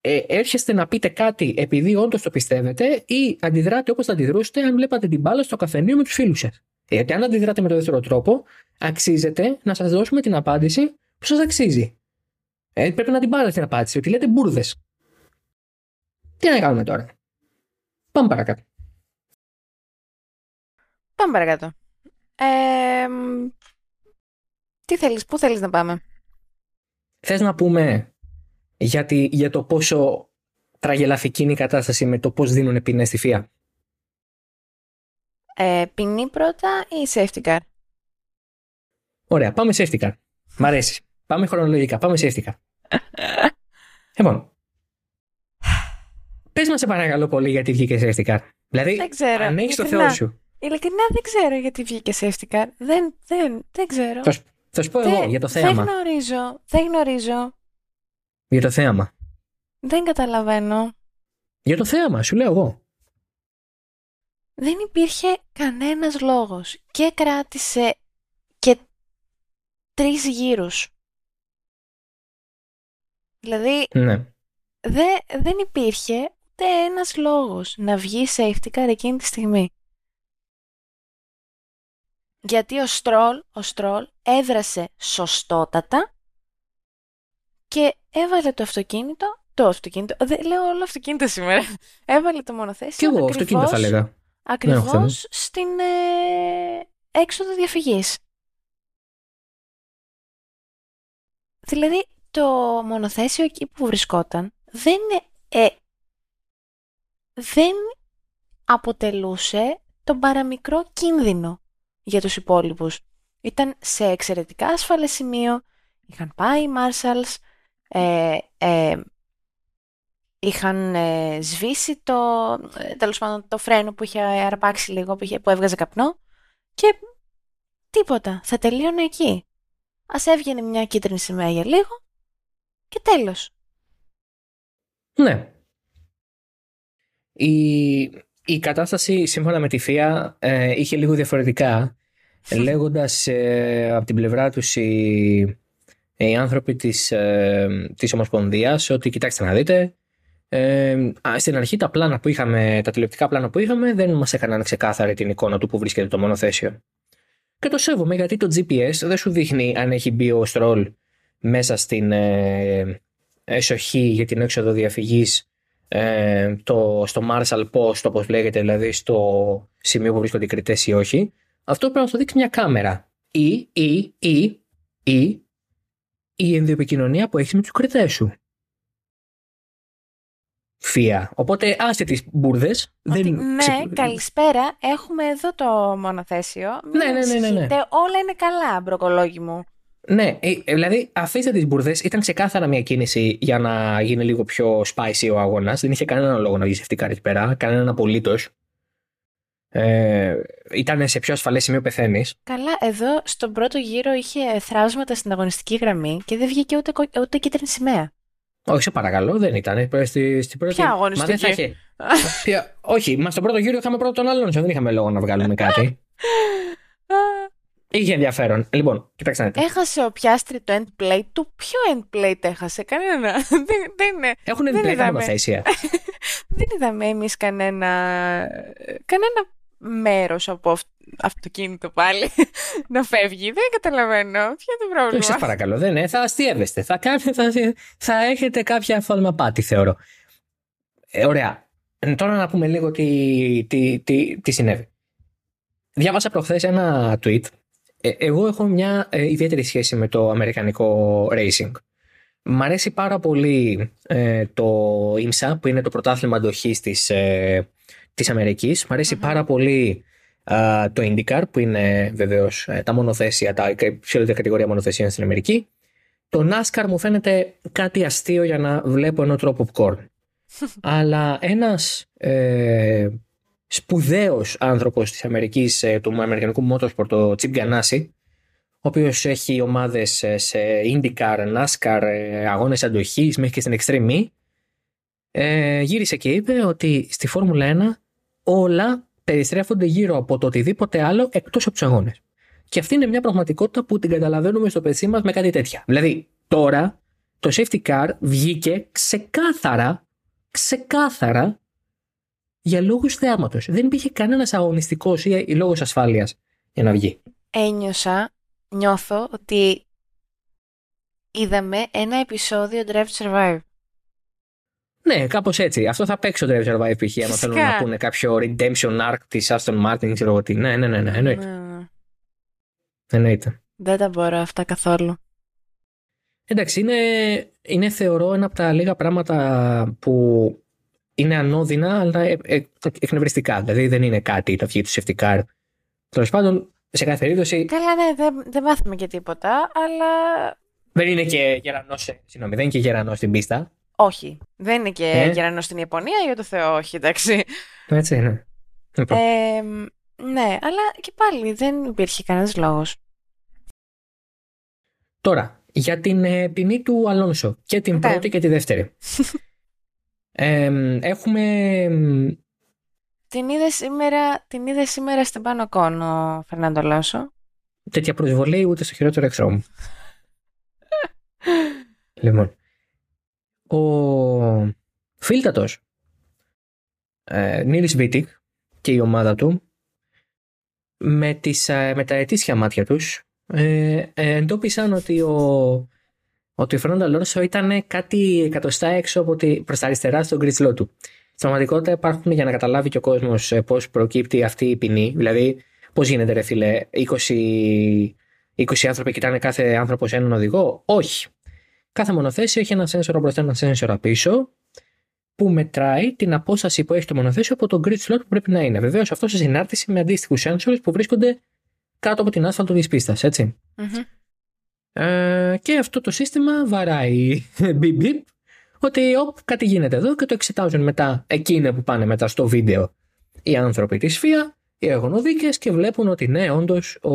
ε, έρχεστε να πείτε κάτι επειδή όντως το πιστεύετε ή αντιδράτε όπως θα αντιδρούσετε αν βλέπατε την μπάλα στο καφενείο με τους φίλους σας. Γιατί αν αντιδράτε με τον δεύτερο τρόπο, αξίζεται να σας δώσουμε την απάντηση που σας αξίζει. Ε, πρέπει να την πάρετε την απάντηση, ότι λέτε μπουρδες. Τι να κάνουμε τώρα; Πάμε παρακάτω. Πάμε παρακάτω. Ε, τι θέλεις, πού θέλεις να πάμε; Θες να πούμε γιατί, για το πόσο τραγελαφική είναι η κατάσταση με το πώς δίνουν ποινές στη ΦΙΑ. Ε, ποινή πρώτα ή safety car. Ωραία, πάμε safety car. Μ' αρέσει. Πάμε χρονολογικά, πάμε safety car. λοιπόν, πες μας σε παρακαλώ πολύ γιατί βγήκε safety car. Δηλαδή, δεν ξέρω. αν έχεις το θεό σου. Ειλικρινά δεν ξέρω γιατί βγήκε safety car. Δεν, δεν, δεν ξέρω. Θα, θα σου πω εγώ για το θέαμα. Δεν γνωρίζω. Δεν γνωρίζω. Για το θέαμα. Δεν καταλαβαίνω. Για το θέαμα, σου λέω εγώ. Δεν υπήρχε κανένας λόγος και κράτησε και τρεις γύρους. Δηλαδή, ναι. δε, δεν υπήρχε ούτε ένας λόγος να βγει safety car εκείνη τη στιγμή. Γιατί ο Στρόλ, ο Στρόλ έδρασε σωστότατα και έβαλε το αυτοκίνητο. Το αυτοκίνητο. Δεν λέω όλο αυτοκίνητο σήμερα. Έβαλε το μονοθέσιο. Και εγώ αυτοκίνητο θα λέγα. Ακριβώς στην ε, έξοδο διαφυγής. Δηλαδή το μονοθέσιο εκεί που βρισκόταν δεν, ε, δεν αποτελούσε τον παραμικρό κίνδυνο για τους υπόλοιπους. Ήταν σε εξαιρετικά ασφαλές σημείο, είχαν πάει οι Marshalls, ε, ε, είχαν ε, σβήσει το, ε, τέλος πάντων, το φρένο που είχε αρπάξει λίγο, που, είχε, που έβγαζε καπνό και τίποτα, θα τελείωνε εκεί. Ας έβγαινε μια κίτρινη σημαία για λίγο και τέλος. Ναι. Η, η κατάσταση σύμφωνα με τη ΦΙΑ ε, είχε λίγο διαφορετικά λέγοντας ε, από την πλευρά τους οι, οι άνθρωποι της, ε, της Ομοσπονδίας ότι κοιτάξτε να δείτε ε, στην αρχή τα πλάνα που είχαμε, τα τηλεοπτικά πλάνα που είχαμε δεν μας έκαναν ξεκάθαρη την εικόνα του που βρίσκεται το μονοθέσιο. Και το σέβομαι γιατί το GPS δεν σου δείχνει αν έχει μπει ο Στρόλ μέσα στην ε, εσοχή για την έξοδο διαφυγής ε, το, στο Marshall Post όπως λέγεται δηλαδή στο σημείο που βρίσκονται οι κριτές ή όχι αυτό πρέπει να σου δείξει μια κάμερα ή, ή, ή, ή η ενδιοπικοινωνία που έχεις με τους κριτές σου. Φία. Οπότε άσε τις μπουρδες. Δεν... Ναι, καλησπέρα. Έχουμε εδώ το μονοθέσιο. Ναι, ναι, ναι, ναι, ναι. Όλα είναι καλά, μπροκολόγι μου. Ναι, ε, δηλαδή αφήστε τις μπουρδες. Ήταν ξεκάθαρα μια κίνηση για να γίνει λίγο πιο spicy ο αγώνας. Δεν είχε κανένα λόγο να βγει αυτή εκεί πέρα. Κανέναν απολύτως ε, ήταν σε πιο ασφαλές σημείο πεθαίνεις. Καλά, εδώ στον πρώτο γύρο είχε θράσματα στην αγωνιστική γραμμή και δεν βγήκε ούτε, ούτε κίτρινη σημαία. Όχι, σε παρακαλώ, δεν ήταν. Στη, στην πρώτη... Ποια αγωνιστική; Μα δεν Όχι, μα στον πρώτο γύρο είχαμε πρώτο τον άλλον, δεν είχαμε λόγο να βγάλουμε κάτι. Είχε ενδιαφέρον. Λοιπόν, κοιτάξτε. Έχασε ο πιάστρι το end plate του; Ποιο end plate έχασε, κανένα. δεν, δεν είναι. Έχουν end plate νομοθέσια. δεν είδαμε εμείς κανένα. κανένα μέρος από αυτοκίνητο πάλι να φεύγει. Δεν καταλαβαίνω. Ποιο είναι το πρόβλημα; Σα παρακαλώ, δεν είναι. Θα αστείευεστε. Θα, θα, θα έχετε κάποια πάτη, θεωρώ. Ε, ωραία. Ε, τώρα να πούμε λίγο τι, τι, τι, τι συνέβη. Διάβασα προχθές ένα tweet. Ε, εγώ έχω μια ε, ιδιαίτερη σχέση με το αμερικανικό racing. Μ' αρέσει πάρα πολύ το IMSA που είναι το πρωτάθλημα αντοχής της, της Αμερικής. Μ' αρεσει πάρα πολύ το IndyCar που είναι βεβαίως τα μονοθέσια, τα ψηλότερη κατηγορία μονοθεσίων στην Αμερική. Το NASCAR μου φαίνεται κάτι αστείο για να βλέπω ένα τρόπο popcorn. Αλλά ένας ε, σπουδαίος άνθρωπος της Αμερικής, ε, του Αμερικανικού Motorsport, ο Chip Ganassi, ο οποίος έχει ομάδες ε, σε IndyCar, NASCAR, ε, αγώνες αντοχής μέχρι και στην Extreme ε, γύρισε και είπε ότι στη Φόρμουλα 1 όλα περιστρέφονται γύρω από το οτιδήποτε άλλο εκτός από τους αγώνες. Και αυτή είναι μια πραγματικότητα που την καταλαβαίνουμε στο πετσί μας με κάτι τέτοια. Δηλαδή τώρα το safety car βγήκε ξεκάθαρα ξεκάθαρα για λόγους θεάματος. Δεν υπήρχε κανένας αγωνιστικός ή λόγος ασφάλειας για να βγει. Ένιωσα, νιώθω ότι είδαμε ένα επεισόδιο Drive to Survive. Ναι, κάπως έτσι. Αυτό θα παίξει το Drive to Survive π.χ. Αν θέλουν να πούνε κάποιο redemption arc της Aston Martin, ξέρω εγώ τι. Ναι, ναι, ναι, ναι, εννοείται. Ναι. Εννοείται. Δεν τα μπορώ αυτά καθόλου. Εντάξει, είναι, είναι θεωρώ ένα από τα λίγα πράγματα που είναι ανώδυνα, αλλά ε, ε, εκνευριστικά. Δηλαδή δεν είναι κάτι το βγει του safety Τέλος πάντων, σε κάθε περίπτωση. Καλά, ναι, δεν, δεν μάθαμε και τίποτα, αλλά. Δεν είναι και γερανός, ε, συγγνώμη, δεν είναι και γερανός στην πίστα. Όχι. Δεν είναι και ε; γερανός στην Ιαπωνία, για το Θεό, όχι, εντάξει. Έτσι είναι. Λοιπόν. Ε, ναι, αλλά και πάλι δεν υπήρχε κανένας λόγος. Τώρα, για την ε, ποινή του Αλόνσο και την πρώτη και τη δεύτερη. έχουμε... Την είδε σήμερα, την είδε σήμερα στην πάνω κόνο, Φερνάντο Αλόνσο. Τέτοια προσβολή ούτε στο χειρότερο εχθρό μου. λοιπόν, ο φίλτατος ε, Νίλης Βίτικ και η ομάδα του με, τις, ε, με τα ετήσια μάτια τους ε, ε, εντόπισαν ότι ο, ότι ο Φερνάντο Αλόνσο ήταν κάτι εκατοστά έξω από τη, προς τα αριστερά στον κριτσλό του. Στην πραγματικότητα υπάρχουν για να καταλάβει και ο κόσμος ε, πώς προκύπτει αυτή η ποινή. Δηλαδή, πώς γίνεται, ρε φίλε, 20, 20 άνθρωποι κοιτάνε κάθε άνθρωπο σε έναν οδηγό; Όχι. Κάθε μονοθέσιο έχει ένα σένσορα μπροστά, ένα σένσορα πίσω, που μετράει την απόσταση που έχει το μονοθέσιο από τον grid slot που πρέπει να είναι. Βεβαίως αυτό σε συνάρτηση με αντίστοιχους σένσορε που βρίσκονται κάτω από την άσφαλτο της πίστας, Ε, και αυτό το σύστημα βαράει μπιπ μπιπ ότι όπ, κάτι γίνεται εδώ και το εξετάζουν μετά εκείνοι που πάνε μετά στο βίντεο οι άνθρωποι της ΦΙΑ, οι αγωνοδίκες και βλέπουν ότι ναι, όντως ο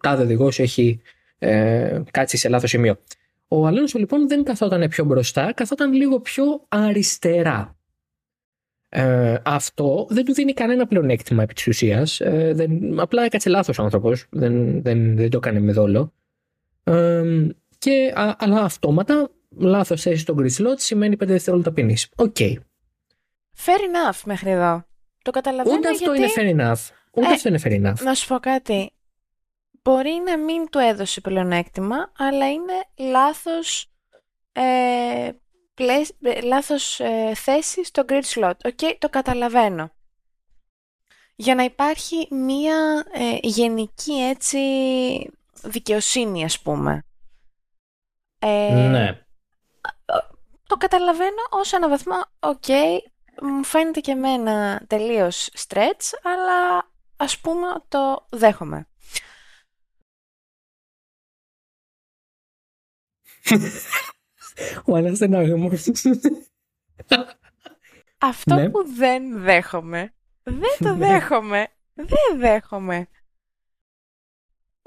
τάδε οδηγός έχει ε, κάτσει σε λάθος σημείο. Ο Αλόνσο λοιπόν δεν καθόταν πιο μπροστά, καθόταν λίγο πιο αριστερά. Ε, αυτό δεν του δίνει κανένα πλεονέκτημα επί της ουσίας. Ε, απλά έκατσε λάθος ο άνθρωπος. Δεν, δεν, δεν το έκανε με δόλο. Ε, και, α, αλλά αυτόματα λάθος θέση στο grid slot σημαίνει 5 δευτερόλεπτα ποινή. OK. Okay. Fair enough μέχρι εδώ. Το καταλαβαίνω Ούτε αυτό είναι fair enough. Ούτε ε, αυτό είναι fair enough. Να σου πω κάτι. Μπορεί να μην του έδωσε πλεονέκτημα, αλλά είναι λάθος ε, ε, λάθος ε, θέση στο grid slot. OK, το καταλαβαίνω. Για να υπάρχει μία ε, γενική έτσι δικαιοσύνη, ας πούμε. Ε, ναι. Το καταλαβαίνω ως ένα βαθμό, οκ, μου φαίνεται και εμένα τελείως stretch, αλλά ας πούμε το δέχομαι. Ο ένας δεν Αυτό ναι. που δεν δέχομαι, δεν το ναι. δέχομαι, δεν δέχομαι.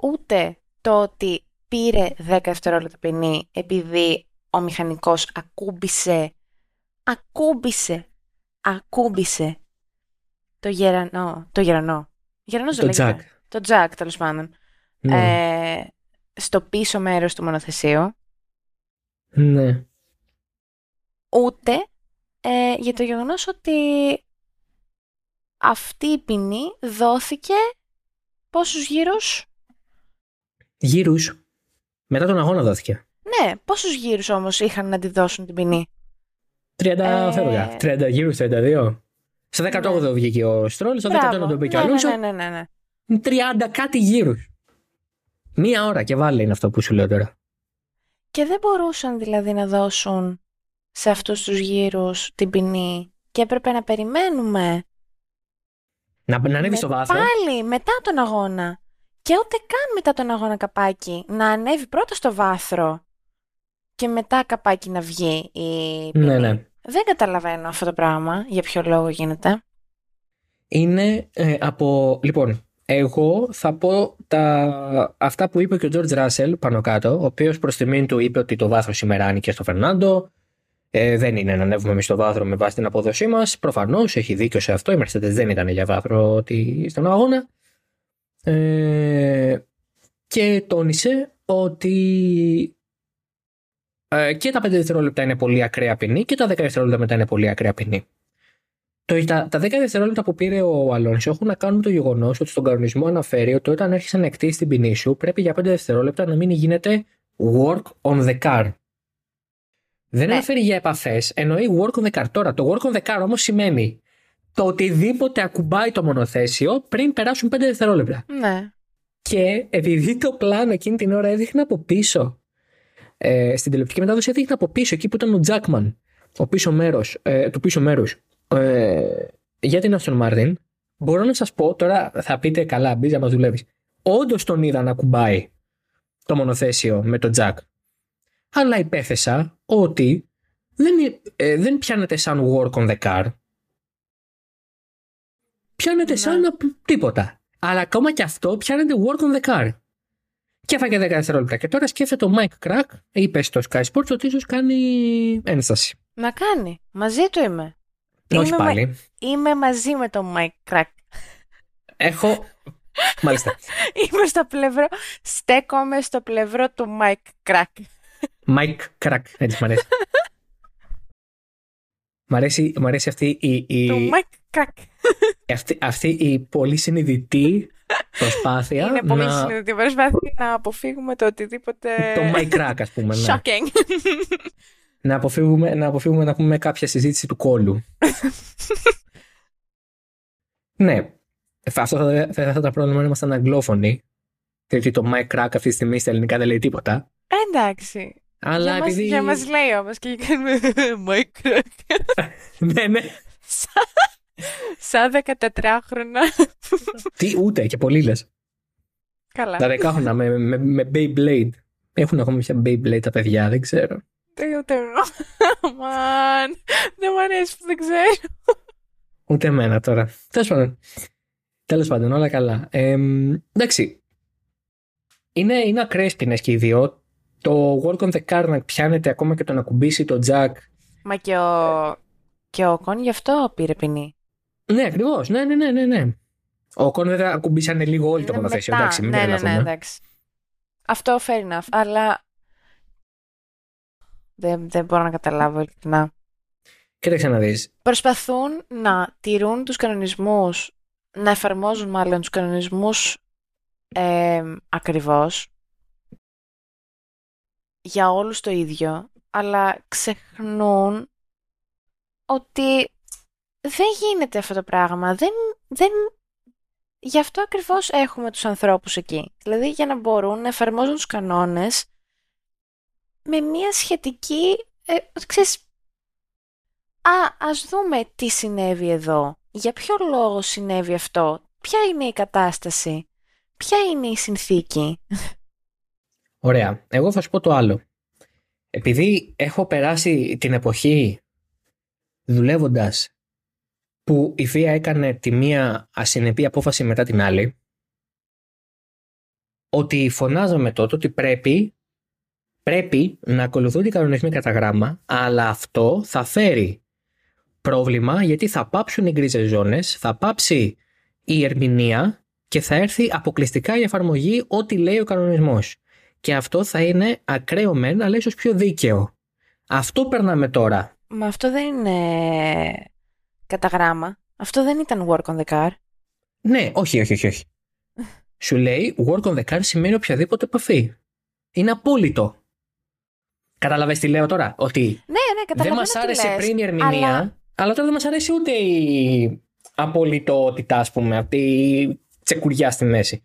Ούτε το ότι πήρε 10 δευτερόλεπτα ποινή επειδή ο μηχανικός ακούμπησε, ακούμπησε, ακούμπησε το γερανό, το γερανό, γερανός το τζακ. Το τζακ, τέλος πάντων. ε, στο πίσω μέρος του μονοθεσίου. Ναι. Ούτε ε, για το γεγονός ότι αυτή η ποινή δόθηκε πόσους γύρους; Γύρους. Μετά τον αγώνα δόθηκε. Ναι, πόσους γύρους όμως είχαν να τη δώσουν την ποινή; 30 ε... φεύγα. 30 γύρους, 32. Σε 18 ναι. βγήκε ο Στρόλ, στο 19 τον πήγε ο ναι, Αλόνσο. Ναι, ναι, ναι, ναι. 30 κάτι γύρους. Μία ώρα και βάλει είναι αυτό που σου λέω τώρα. Και δεν μπορούσαν δηλαδή να δώσουν σε αυτούς τους γύρους την ποινή και έπρεπε να περιμένουμε. Να, να ανέβει στο βάθρο. Πάλι μετά τον αγώνα. Και ούτε καν μετά τον αγώνα καπάκι. Να ανέβει πρώτα στο βάθρο και μετά καπάκι να βγει η ποινή. Ναι, ναι. Δεν καταλαβαίνω αυτό το πράγμα. Για ποιο λόγο γίνεται. Είναι ε, από... Λοιπόν, εγώ θα πω τα... αυτά που είπε και ο George Russell πάνω κάτω, ο οποίος προς τιμήν του είπε ότι το βάθρο σήμερα άνοιγε στο Φερνάντο, ε, δεν είναι να ανέβουμε εμείς στο βάθρο με βάση την απόδοσή μας. Προφανώς έχει δίκιο σε αυτό. Η Mercedes δεν ήταν για βάθρο ότι στον αγώνα. Ε, και τόνισε ότι ε, και τα 5 δευτερόλεπτα είναι πολύ ακραία ποινή και τα 10 δευτερόλεπτα μετά είναι πολύ ακραία ποινή. Το, τα, τα 10 δευτερόλεπτα που πήρε ο Αλόνσο έχουν να κάνουν το γεγονός ότι στον κανονισμό αναφέρει ότι όταν έρχεσαι να εκτίσεις την ποινή σου πρέπει για 5 δευτερόλεπτα να μην γίνεται work on the car. Δεν ναι. αναφέρει για επαφές, εννοεί work on the car. Τώρα, το work on the car όμως σημαίνει το οτιδήποτε ακουμπάει το μονοθέσιο πριν περάσουν 5 δευτερόλεπτα. Ναι. Και επειδή το πλάνο εκείνη την ώρα έδειχνε από πίσω, ε, στην τηλεοπτική μετάδοση έδειχνε από πίσω, εκεί που ήταν ο Τζάκμαν, ο πίσω μέρος, ε, του πίσω μέρους, ε, για την Aston Martin, μπορώ να σας πω, τώρα θα πείτε καλά, μπίζα μας δουλεύεις. Όντως τον είδα να ακουμπάει το μονοθέσιο με τον Τζακ αλλά υπέθεσα ότι δεν, ε, δεν πιάνεται σαν work on the car. Πιάνεται ναι. σαν τίποτα. Αλλά ακόμα και αυτό πιάνεται work on the car. Και έφαγε 10 δευτερόλεπτα. Και τώρα σκέφτεται το Mike Crack, είπε στο Sky Sports ότι ίσως κάνει ένσταση. Να κάνει. Μαζί του είμαι. Όχι είμαι πάλι. Είμαι μαζί με το Mike Crack. Έχω. Μάλιστα. είμαι στο πλευρό. Στέκομαι στο πλευρό του Mike Crack. Mike Crack, έτσι μ' αρέσει. μ, αρέσει μ' αρέσει αυτή η... η... Το Mike Crack. Αυτή, αυτή η πολύ συνειδητή προσπάθεια Είναι πολύ να... συνειδητή προσπάθεια να αποφύγουμε το οτιδήποτε... Το Mike Crack, ας πούμε. Ναι. Shocking. Να, αποφύγουμε, να αποφύγουμε να πούμε κάποια συζήτηση του κόλου. ναι. Αυτό θα, θα, θα, θα πρόβλημα να ήμασταν αγγλόφωνοι. Γιατί το Mike Crack αυτή τη στιγμή στα ελληνικά δεν λέει τίποτα. Εντάξει. Αλλά για επειδή... Μας, για μας λέει όμως και κάνουμε Mike ναι, ναι. Σαν 14χρονα. Τι ούτε και πολύ λες. Καλά. Τα δεκάχρονα με, με, με Beyblade. Έχουν ακόμα πια Beyblade τα παιδιά, δεν ξέρω. Τι ούτε εγώ. Μαν. Δεν μου αρέσει που δεν ξέρω. Ούτε εμένα τώρα. Τέλος πάντων. Τέλος πάντων, όλα καλά. Ε, εντάξει. Είναι, είναι ακραίε ποινέ και οι δύο το work on the car να πιάνεται ακόμα και το να κουμπίσει το jack. Μα και ο, και ο Κον γι' αυτό πήρε ποινή. Ναι, ακριβώς. Ναι, ναι, ναι, ναι, ναι. Ο Κον βέβαια ακουμπήσανε λίγο όλη το μονοθέσιο. Εντάξει, μην ναι, ναι, ναι, εντάξει. Αυτό fair enough. Αλλά δεν, δεν μπορώ να καταλάβω ειλικρινά. Κοίταξε να δεις. Προσπαθούν να τηρούν τους κανονισμούς, να εφαρμόζουν μάλλον τους κανονισμούς ε, ακριβώς για όλους το ίδιο, αλλά ξεχνούν ότι δεν γίνεται αυτό το πράγμα. Δεν, δεν... Γι' αυτό ακριβώς έχουμε τους ανθρώπους εκεί. Δηλαδή για να μπορούν να εφαρμόζουν τους κανόνες με μια σχετική... Ε, ξέρεις, α, ας δούμε τι συνέβη εδώ. Για ποιο λόγο συνέβη αυτό; Ποια είναι η κατάσταση; Ποια είναι η συνθήκη; Ωραία. Εγώ θα σου πω το άλλο. Επειδή έχω περάσει την εποχή δουλεύοντας που η βία έκανε τη μία ασυνεπή απόφαση μετά την άλλη, ότι φωνάζαμε τότε ότι πρέπει, πρέπει να ακολουθούν οι κανονισμοί κατά γράμμα, αλλά αυτό θα φέρει πρόβλημα γιατί θα πάψουν οι γκρίζες ζώνες, θα πάψει η ερμηνεία και θα έρθει αποκλειστικά η εφαρμογή ό,τι λέει ο κανονισμός. Και αυτό θα είναι ακραίο μεν, αλλά ίσως πιο δίκαιο. Αυτό περνάμε τώρα. Μα αυτό δεν είναι κατά γράμμα. Αυτό δεν ήταν work on the car. Ναι, όχι, όχι, όχι. όχι. Σου λέει work on the car σημαίνει οποιαδήποτε επαφή. Είναι απόλυτο. Κατάλαβες τι λέω τώρα, ότι Ναι, ναι, δεν καταλαβαίνω μας τι άρεσε λες, πριν η ερμηνεία, αλλά... αλλά- τώρα δεν μας αρέσει ούτε η απολυτότητα, ας πούμε, αυτή η τσεκουριά στη μέση.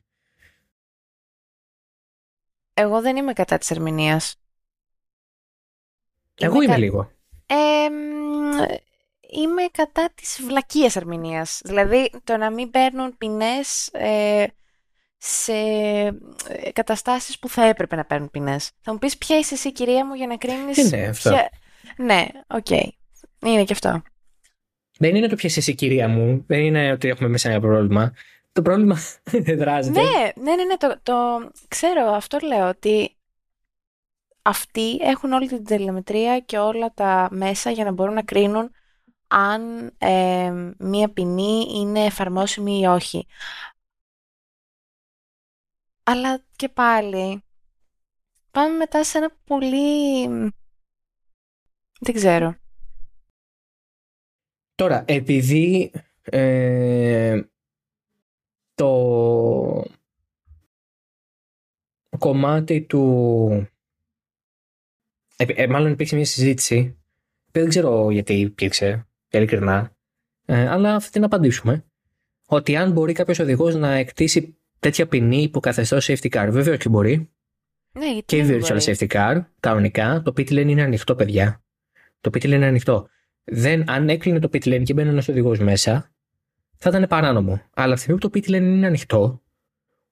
Εγώ δεν είμαι κατά της ερμηνείας. Εγώ είμαι κα- λίγο. Ε, μ, είμαι κατά της βλακίας ερμηνείας. Δηλαδή, το να μην παίρνουν ποινές ε, σε ε, καταστάσεις που θα έπρεπε να παίρνουν ποινές. Θα μου πεις ποια είσαι εσύ, κυρία μου, για να κρίνεις... Τι είναι αυτό. ποια- Ναι, οκ. Είναι και αυτό. Δεν είναι το ποια εσύ κυρία μου, δεν είναι ότι έχουμε μέσα ένα πρόβλημα. Το πρόβλημα δεν δράζεται. Ναι, ναι, ναι, ναι, το, το ξέρω, αυτό λέω, ότι αυτοί έχουν όλη την τηλεμετρία και όλα τα μέσα για να μπορούν να κρίνουν αν ε, μία ποινή είναι εφαρμόσιμη ή όχι. Αλλά και πάλι, πάμε μετά σε ένα πολύ... Δεν ξέρω. Τώρα, επειδή ε, το κομμάτι του... Ε, ε, μάλλον υπήρξε μια συζήτηση, που δεν ξέρω γιατί υπήρξε, ειλικρινά, ε, αλλά θα την απαντήσουμε. Ότι αν μπορεί κάποιος οδηγός να εκτίσει τέτοια ποινή υπό καθεστώς safety car, βέβαια και μπορεί. Ναι, γιατί Και δεν virtual μπορεί. safety car, κανονικά. Το pit lane είναι ανοιχτό, παιδιά. Το pit lane είναι ανοιχτό. Δεν, αν έκλεινε το pit lane και μπαίνει ένας οδηγός μέσα, θα ήταν παράνομο. Αλλά από τη στιγμή που το pit lane είναι ανοιχτό,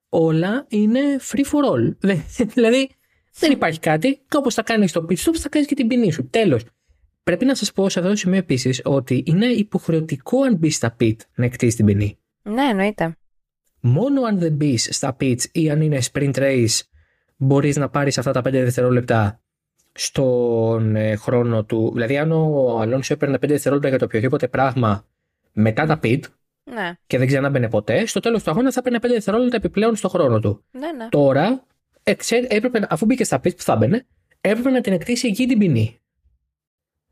όλα είναι free for all. Δεν- δηλαδή, δεν υπάρχει κάτι. Και όπως θα κάνεις το pit stop, θα κάνεις και την ποινή σου. Τέλος. Πρέπει να σας πω σε αυτό το σημείο επίσης ότι είναι υποχρεωτικό αν μπεις στα pit να εκτίσεις την ποινή. Ναι, εννοείται. Μόνο αν δεν μπεις στα pits ή αν είναι sprint race, μπορείς να πάρεις αυτά τα 5 δευτερόλεπτα στον ε, χρόνο του. Δηλαδή, αν ο Αλόνσο έπαιρνε 5 δευτερόλεπτα για το οποιοδήποτε πράγμα μετά τα pit Ναι, και δεν ξανάμπαινε ποτέ, στο τέλος του αγώνα θα έπαιρνε 5 δευτερόλεπτα επιπλέον στο χρόνο του. ναι, ναι. Τώρα, ε, ξέρει, έπρεπε, να- αφού μπήκε στα pit που θα έμπαινε, έπρεπε να την εκτίσει εκεί την ποινή.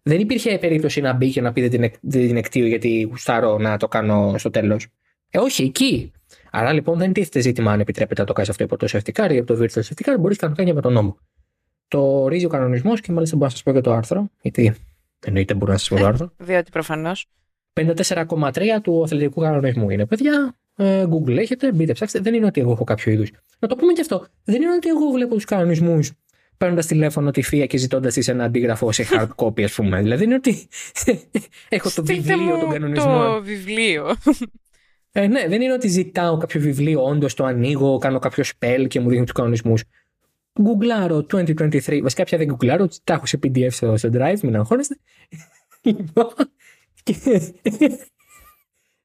Δεν υπήρχε περίπτωση να μπει και να πει δεν την, εκ- δεν την εκτείω γιατί γουστάρω να το κάνω στο τέλος. Ε, όχι, εκεί. Άρα λοιπόν δεν τίθεται ζήτημα αν επιτρέπεται να το κάνει αυτό υπό το safety car ή από το virtual safety car, μπορείς κανονικά και με τον νόμο. Το ορίζει ο κανονισμός και μάλιστα μπορώ να σας πω και το άρθρο, γιατί εννοείται μπορώ να σας πω το άρθρο. Διότι προφανώς. 54,3 του αθλητικού κανονισμού είναι, παιδιά. Ε, Google έχετε, μπείτε, ψάξτε. Δεν είναι ότι εγώ έχω κάποιο είδους. Να το πούμε και αυτό. Δεν είναι ότι εγώ βλέπω τους κανονισμούς παίρνοντας τηλέφωνο τη θεία και ζητώντας της ένα αντίγραφο σε hard copy, ας πούμε. Δηλαδή είναι ότι έχω το Στείλτε βιβλίο μου των κανονισμών. Το βιβλίο. Ε, ναι, δεν είναι ότι ζητάω κάποιο βιβλίο, όντως το ανοίγω, κάνω κάποιο spell και μου δίνει τους κανονισμούς. Γκουγκλάρω 2023. Βασικά πια δεν γκουγκλάρω, τα έχω σε PDF στο, στο drive, μην αγχώνεστε. Λοιπόν. και-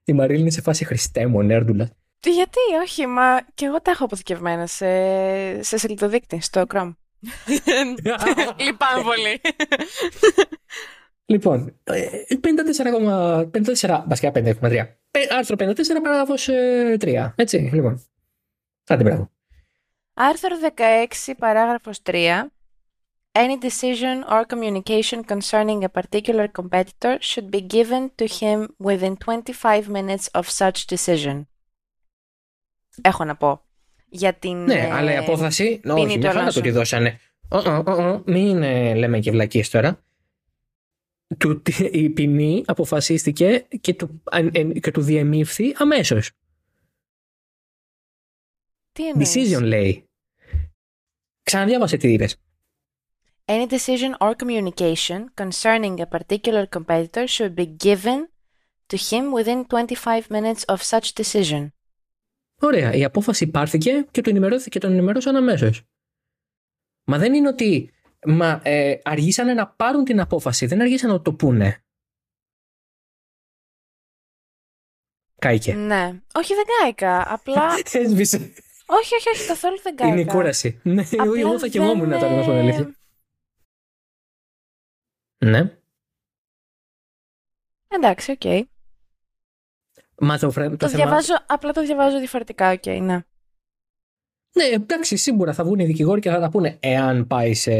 Η Μαρίλη είναι σε φάση Χριστέ μου, νέρντουλας. Τι, γιατί, όχι, μα και εγώ τα έχω αποθηκευμένα σε, σε σελίδοδείκτη, στο Chrome. Λυπάμαι πολύ. Λοιπόν, ε, 54,54, βασικά 5,3. Ε, Άρθρο 54, παράγραφος ε, 3. Έτσι, λοιπόν. Άντε, μπράβο. Άρθρο 16, παράγραφος 3. Any decision or communication concerning a particular competitor should be given to him within 25 minutes of such decision. Έχω να πω. Για την... Ναι, ε, αλλά η απόφαση. ποινή Όχι, του μια χαρά το Αλόνσο. ότι δώσανε. Ω, ω, ω, ω, Μην ε, λέμε και βλακίες τώρα. Του, η ποινή αποφασίστηκε και του, αν- εν- και του διεμήφθη αμέσως. Τι εννοείς; Decision λέει. Ξαναδιάβασε τι είπες. Any decision or communication concerning a particular competitor should be given to him within 25 minutes of such decision. Ωραία. Η απόφαση πάρθηκε και του ενημερώθηκε και τον ενημερώσαν αμέσως. Μα δεν είναι ότι. Μα ε, αργήσανε να πάρουν την απόφαση, δεν αργήσανε να το πούνε. Κάηκε. Ναι. Όχι, δεν κάηκα. Απλά. Έσβησε. όχι, όχι, όχι, καθόλου δεν κάηκα. Είναι η κούραση. Ναι, εγώ, Απλά εγώ θα κοιμόμουν δεν, τώρα να πω την ε, αλήθεια. Ναι. Εντάξει, οκ. Μα το, το, Το θέμα... διαβάζω, απλά το διαβάζω διαφορετικά, οκ, ναι. Ναι, εντάξει, σίγουρα θα βγουν οι δικηγόροι και θα τα πούνε εάν πάει σε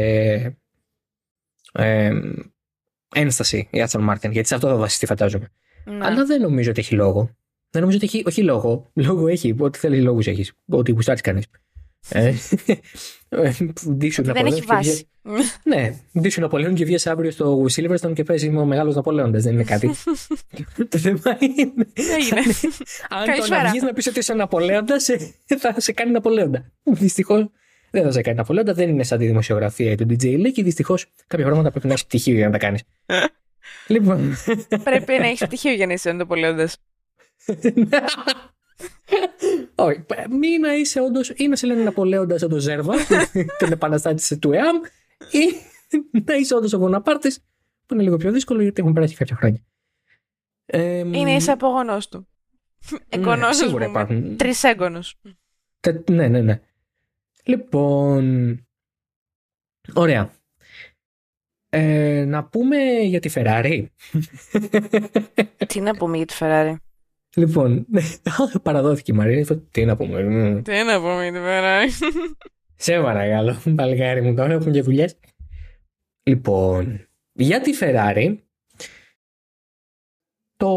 ε, ένσταση η Aston Martin, γιατί σε αυτό θα βασιστεί, φαντάζομαι. ναι. Αλλά δεν νομίζω ότι έχει λόγο. Δεν νομίζω ότι έχει, όχι λόγο. Λόγο έχει. Ό,τι θέλεις λόγους έχεις. Ό,τι γουστάρεις κανείς. Ε, ντύσου δεν Ναπολέον έχει και βάση. βγες- Ναι, ντύσου Ναπολέον και βγει αύριο στο Silverstone και παίζει είμαι ο μεγάλος Ναπολέοντας. Δεν είναι κάτι. το θέμα είναι. Έγινε. Αν το Καλησπέρα. να βγεις να πεις ότι είσαι Ναπολέοντας, θα σε κάνει Ναπολέοντα. Δυστυχώς δεν θα σε κάνει Ναπολέοντα. Δεν είναι σαν τη δημοσιογραφία ή του DJ Lee και δυστυχώς κάποια πράγματα πρέπει να έχεις πτυχίο για να τα κάνεις. λοιπόν. Πρέπει να έχεις πτυχίο για να είσαι ανταπολέοντα. Όχι. Μη να είσαι όντως ή να σε λένε Ναπολέοντας σαν τον Ζέρβα, τον επαναστάτη του ΕΑΜ, ή να είσαι όντως ο Βοναπάρτης, που είναι λίγο πιο δύσκολο γιατί έχουν περάσει κάποια χρόνια. Ε, Είναι είσαι απόγονό του. Εγγονός, ναι, σίγουρα υπάρχουν. Τρισέγγονος. Τε- Ναι, ναι, ναι. Λοιπόν. Ωραία. Ε, να πούμε για τη Ferrari. Τι να πούμε για τη Ferrari; Λοιπόν, παραδόθηκε η Μαρία. Τι να πούμε. μ. Τι να πούμε για τη Ferrari. Σε παρακαλώ, παλικάρι μου, τώρα έχουν και δουλειές. Λοιπόν, για τη Ferrari, το...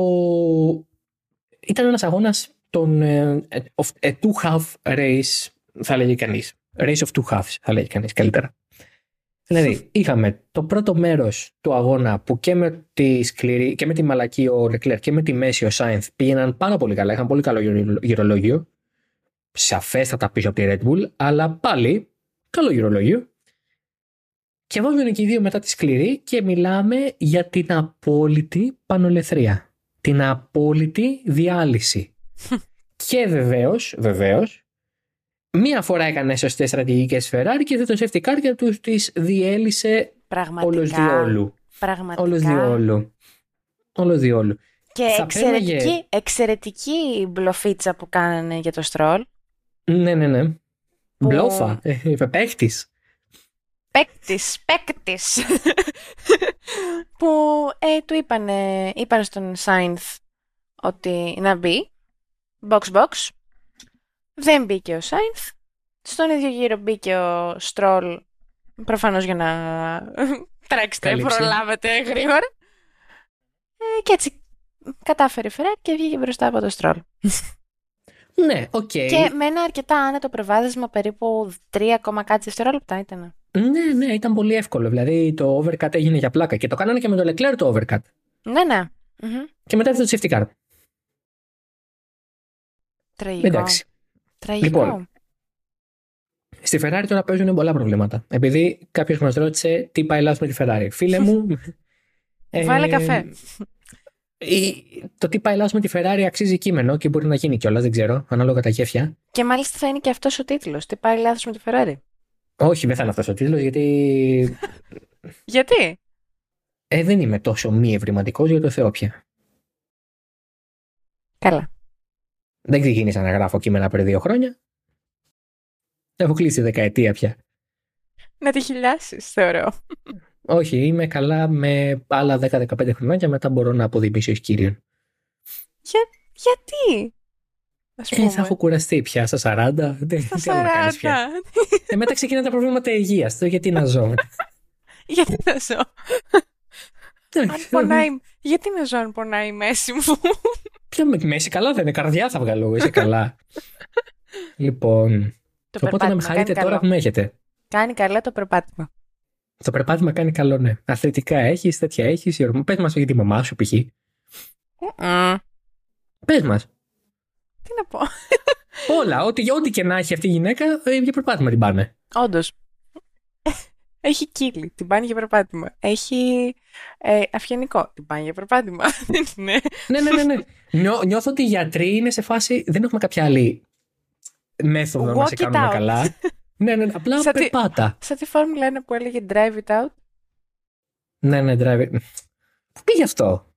ήταν ένας αγώνας των ε, of a two-half race, θα λέγει κανείς. Race of two halves, θα λέγει κανείς καλύτερα. Δηλαδή, είχαμε το πρώτο μέρος του αγώνα που και με τη σκληρή και με τη μαλακή ο Leclerc και με τη μέση ο Sainz πήγαιναν πάρα πολύ καλά, είχαν πολύ καλό γυρο- γυρολόγιο σαφέστατα πίσω από τη Red Bull, αλλά πάλι καλό γυρολόγιο. Και βάζουν και οι δύο μετά τη σκληρή και μιλάμε για την απόλυτη πανολεθρία. Την απόλυτη διάλυση. και βεβαίως, βεβαίως, μία φορά έκανε σωστές στρατηγικές Ferrari και δεν το safety car και του τι διέλυσε όλος Πραγματικά. διόλου. Πραγματικά. Όλος διόλου. Όλος διόλου. Και Θα εξαιρετική, πέρναγε- εξαιρετική μπλοφίτσα που κάνανε για το στρόλ. Ναι, ναι, ναι. Που- Μπλόφα. Ε, είπε παίχτης. Παίκτης, παίκτης. που ε, του είπανε, είπαν στον Σάινθ ότι να μπει. Box box. Δεν μπήκε ο Σάινθ. Στον ίδιο γύρο μπήκε ο Στρόλ. Προφανώς για να τρέξετε, Κάλυψε. προλάβετε γρήγορα. Ε, και έτσι κατάφερε η Ferrari και βγήκε μπροστά από το Στρόλ. Ναι, οκ. Και με ένα αρκετά άνετο προβάδισμα, περίπου 3, ακόμα κάτι δευτερόλεπτα ήταν. Ναι, ναι, ήταν πολύ εύκολο. Δηλαδή το overcut έγινε για πλάκα και το κάνανε και με το Leclerc το overcut. Ναι, ναι. Μμμ. Και μετά έφτασε το safety car. Τραγικό. Εντάξει. Τραγικό. Λοιπόν, Στη Ferrari τώρα παίζουν πολλά προβλήματα. Επειδή κάποιος μας ρώτησε τι πάει λάθος με τη Ferrari. Φίλε μου. ε, Βάλε καφέ. η- το τι πάει λάθος με τη Ferrari αξίζει κείμενο και μπορεί να γίνει κιόλας, δεν ξέρω, ανάλογα τα γέφια. Και μάλιστα θα είναι και αυτός ο τίτλος. Τι πάει λάθος με τη Ferrari; Όχι, δεν θα είναι αυτός ο τίτλος, γιατί Γιατί; ε, δεν είμαι τόσο μη ευρηματικός για το Θεό πια. Καλά. Δεν ξεκίνησα να γράφω κείμενα πριν δύο χρόνια. Έχω κλείσει δεκαετία πια. Να τη χιλιάσει, θεωρώ. Όχι, είμαι καλά με άλλα 10-15 χρόνια, μετά μπορώ να αποδημήσω εις κύριον. Γιατί; Ας πούμε. Ε, θα έχω κουραστεί πια στα 40. Δεν Στα τι άλλο να κάνεις 40. πια. Ε, μετά ξεκινάνε τα προβλήματα υγείας. Το γιατί να ζω. Γιατί να ζω. Δεν Αν ξέρω. πονάει. Γιατί να ζω αν πονάει η μέση μου; Ποια με μέση καλά δεν είναι. Καρδιά θα βγάλω. εγώ, Είσαι καλά. λοιπόν. Το Οπότε να με περπάτημα χαρείτε κάνει τώρα καλό. που με έχετε. Κάνει καλά το περπάτημα. Το περπάτημα κάνει καλό, ναι. Αθλητικά έχεις, τέτοια έχεις. Πες μας για τη μαμά σου, π.χ. Μμμ. Πες μας. Τι να πω. Όλα. Ό,τι, ό,τι και να έχει αυτή η γυναίκα, ε, για περπάτημα την πάνε. Όντως. Έχει κύλι, την πάνε για περπάτημα. Έχει ε, αυγενικό, την πάνε για περπάτημα. Δεν είναι. ναι, ναι, ναι. ναι. Νιώ, νιώθω ότι οι γιατροί είναι σε φάση. Δεν έχουμε κάποια άλλη μέθοδο να Walk σε it κάνουμε out. καλά. ναι, ναι, απλά Σαν τι- περπάτα. Σαν τη Φόρμουλα 1 που έλεγε Drive it out. Ναι, ναι, drive. Πού πήγε αυτό;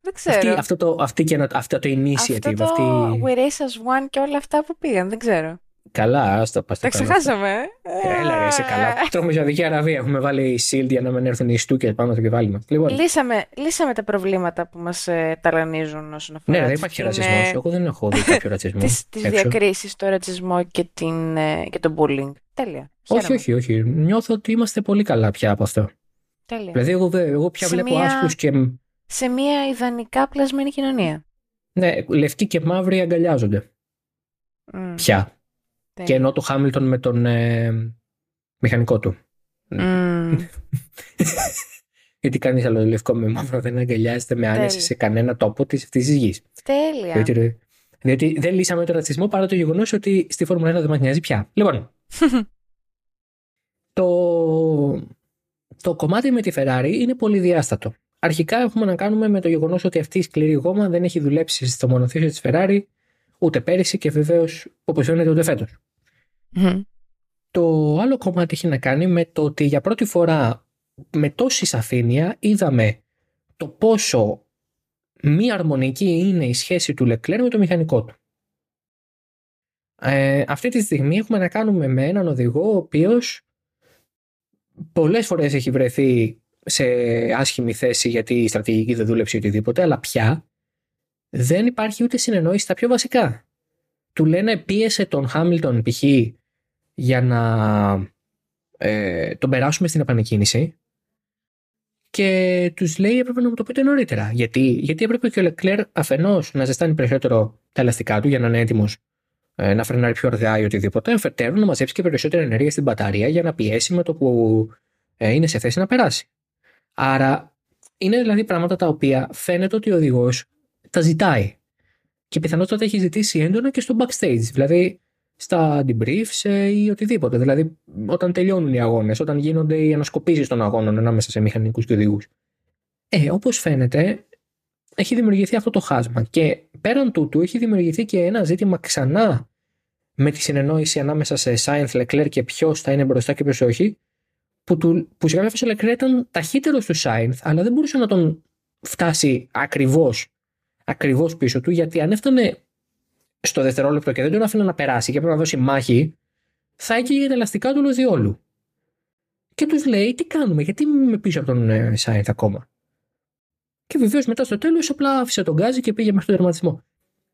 Δεν Αυτή, ξέρω. αυτό, το, αυτή και, ένα- αυτό το initiative. Αυτό το Αυτή... We Race as One και όλα αυτά που πήγαν, δεν ξέρω. Καλά, άστα πας Τα ξεχάσαμε. ε. Έλα, ρε, είσαι καλά. Τρώμε Σαουδική Αραβία. Έχουμε βάλει shield για να μην έρθουν οι στούκες πάνω στο κεφάλι μας. Λοιπόν, Λύσαμε, λύσαμε τα προβλήματα που μας ε, ταλανίζουν όσον αφορά ναι, δεν τις- υπάρχει την, ρατσισμό. ε, Εγώ δεν έχω δει κάποιο ρατσισμό. τις, τις έξω. διακρίσεις, το ρατσισμό και, την, ε, και το bullying. Τέλεια. Όχι, Χαίρομαι. όχι, όχι. Νιώθω ότι είμαστε πολύ καλά πια από αυτό. Τέλεια. Δηλαδή, εγώ, δε- εγώ πια Σε βλέπω μια- άσπρους και. Σε μια ιδανικά πλασμένη κοινωνία. Ναι, λευκοί και μαύροι αγκαλιάζονται. Μμ, Πια. Τέλεια. Και ενώ το Χάμιλτον με τον ε, μηχανικό του. Μμ, Γιατί κανείς άλλο λευκό με μαύρο δεν αγκαλιάζεται με άνεση Τέλεια. σε κανένα τόπο της αυτής της γης. τέλεια. Διότι, διότι δεν λύσαμε τον ρατσισμό παρά το γεγονός ότι στη Φόρμουλα 1 δεν μας νοιάζει πια. Λοιπόν, το, το κομμάτι με τη Ferrari είναι πολύ διάστατο. Αρχικά έχουμε να κάνουμε με το γεγονός ότι αυτή η σκληρή γόμα δεν έχει δουλέψει στο μονοθέσιο της Ferrari ούτε πέρυσι και βεβαίως όπω φαίνεται ούτε φέτος. Μμ, Το άλλο κομμάτι έχει να κάνει με το ότι για πρώτη φορά με τόση σαφήνεια είδαμε το πόσο μη αρμονική είναι η σχέση του Λεκλέρ με το μηχανικό του. Ε, αυτή τη στιγμή έχουμε να κάνουμε με έναν οδηγό ο οποίος πολλές φορές έχει βρεθεί σε άσχημη θέση γιατί η στρατηγική δεν δούλεψε ή οτιδήποτε, αλλά πια δεν υπάρχει ούτε συνεννόηση στα πιο βασικά. Του λένε πίεσε τον Χάμιλτον π.χ. για να ε, τον περάσουμε στην επανεκκίνηση και τους λέει έπρεπε να μου το πείτε νωρίτερα. Γιατί, γιατί έπρεπε και ο Λεκλέρ αφενός να ζεστάνει περισσότερο τα ελαστικά του για να είναι έτοιμος ε, να φρενάρει πιο αργά ή οτιδήποτε, αφετέρου να μαζέψει και περισσότερη ενέργεια στην μπαταρία για να πιέσει με το που ε, είναι σε θέση να περάσει. Άρα είναι δηλαδή πράγματα τα οποία φαίνεται ότι ο οδηγός τα ζητάει. Και πιθανότατα έχει ζητήσει έντονα και στο backstage. Δηλαδή στα debriefs ε, ή οτιδήποτε. Δηλαδή όταν τελειώνουν οι αγώνες, όταν γίνονται οι ανασκοπήσεις των αγώνων ανάμεσα σε μηχανικούς και οδηγούς. Ε, όπως φαίνεται, έχει δημιουργηθεί αυτό το χάσμα. Και πέραν τούτου, έχει δημιουργηθεί και ένα ζήτημα ξανά με τη συνεννόηση ανάμεσα σε Sainz, Leclerc και ποιος θα είναι μπροστά και ποιος όχι. Που, του, που σε κάποια φάση ο Leclerc ήταν ταχύτερος του Sainz, αλλά δεν μπορούσε να τον φτάσει ακριβώς ακριβώς πίσω του, γιατί αν έφτανε στο δευτερόλεπτο και δεν τον άφηνε να περάσει και έπρεπε να δώσει μάχη, θα έκαιγε τα ελαστικά του όλο διόλου. Και τους λέει, τι κάνουμε, γιατί είμαι πίσω από τον ε, Σάινθ ακόμα. Και βεβαίως μετά στο τέλος απλά άφησε τον γκάζι και πήγε μέχρι τον τερματισμό.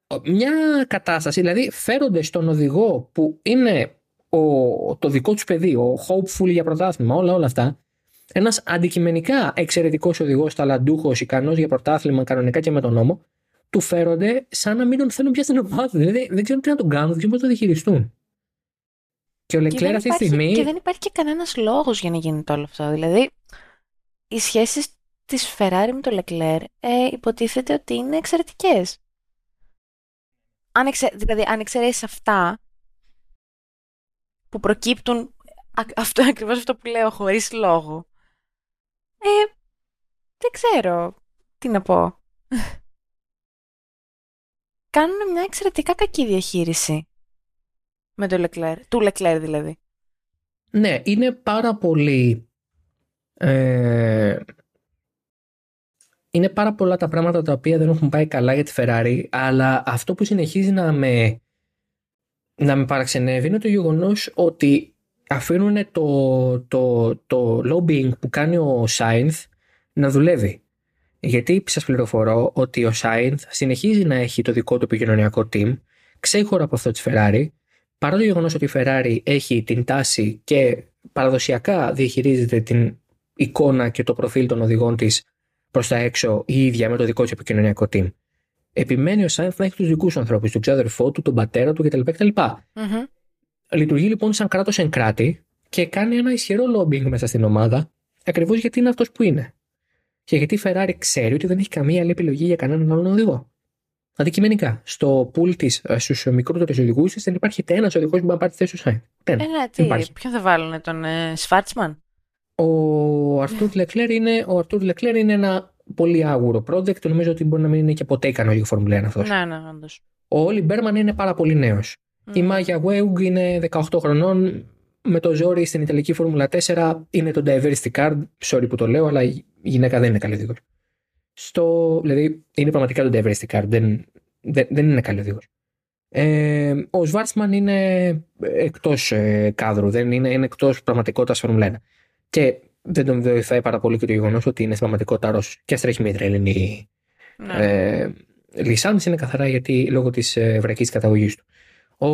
Ο- Μια κατάσταση, δηλαδή φέρονται στον οδηγό που είναι ο, το δικό τους παιδί, ο hopeful για πρωτάθλημα, όλα, όλα αυτά. Ένας αντικειμενικά εξαιρετικός οδηγός, ταλαντούχος, ικανός για πρωτάθλημα κανονικά και με τον νόμο, του φέρονται σαν να μην τον θέλουν πια στην ομάδα. Δηλαδή δεν ξέρουν τι να τον κάνουν, δεν ξέρουν πώς να το διαχειριστούν. Και ο Και Λεκλέρ δεν, αυτή τη υπάρχει, στιγμή. και δεν υπάρχει και κανένας λόγος για να γίνεται όλο αυτό. Δηλαδή, οι σχέσεις της Ferrari με το Leclerc ε, υποτίθεται ότι είναι εξαιρετικές. Αν εξε, δηλαδή, αν εξαιρέσεις αυτά που προκύπτουν α, αυτό, ακριβώς αυτό που λέω χωρίς λόγο, ε, δεν ξέρω τι να πω. Κάνουν μια εξαιρετικά κακή διαχείριση με το Leclerc, του Leclerc δηλαδή. Ναι, είναι πάρα πολύ. Ε, είναι πάρα πολλά τα πράγματα τα οποία δεν έχουν πάει καλά για τη Ferrari, αλλά αυτό που συνεχίζει να με, να με παραξενεύει είναι το γεγονός ότι αφήνουν το, το, το lobbying που κάνει ο Sainz να δουλεύει. Γιατί σας πληροφορώ ότι ο Sainz συνεχίζει να έχει το δικό του επικοινωνιακό team, ξέχωρα από αυτό της Ferrari, παρά το γεγονός ότι η Ferrari έχει την τάση και παραδοσιακά διαχειρίζεται την εικόνα και το προφίλ των οδηγών της προς τα έξω η ίδια με το δικό της επικοινωνιακό team. Επιμένει ο Sainz να έχει τους δικούς του ανθρώπους, τον ξάδερφό του, τον πατέρα του κτλ. κτλ. Μμμ. Λειτουργεί λοιπόν σαν κράτος εν κράτη και κάνει ένα ισχυρό lobbying μέσα στην ομάδα ακριβώς γιατί είναι αυτός που είναι. Και γιατί η Ferrari ξέρει ότι δεν έχει καμία άλλη επιλογή για κανέναν άλλον οδηγό; Αντικειμενικά, στο pool της, στους μικρότερους οδηγούς της, δεν υπάρχει ούτε ένα οδηγός που μπορεί να πάρει τη θέση του Sainz. Ε, Ένα. ναι, τι, υπάρχει. ποιον θα βάλουν, τον ε, Σφάρτσμαν. Ο Αρτούρ Λεκλέρ είναι, ο Arthur Leclerc είναι ένα πολύ άγουρο project. Νομίζω ότι μπορεί να μην είναι και ποτέ ικανό για Φόρμουλα 1 αυτός. Ναι, ναι, όντως. Ο Όλι Μπέρμαν είναι πάρα πολύ νέος. Η Μάγια Βέουγκ είναι 18 χρονών. Με το ζόρι στην Ιταλική Φόρμουλα 4 είναι το diversity card. Sorry που το λέω, αλλά η γυναίκα δεν είναι καλή οδηγός. Στο, δηλαδή είναι πραγματικά το diversity card. Δεν, δεν, δεν είναι καλή οδηγός. Ε, ο Σβάρτσμαν είναι εκτός ε, κάδρου, δεν είναι, είναι εκτός πραγματικότητας Φόρμουλα 1. Και δεν τον βοηθάει πάρα πολύ και το γεγονός ότι είναι στην πραγματικότητα Ρώσος. Και αστρέχει μήτρα Ελληνική. Ναι. Ε, Λισάνης είναι καθαρά γιατί λόγω της ε, εβραϊκής καταγωγής του. Ο,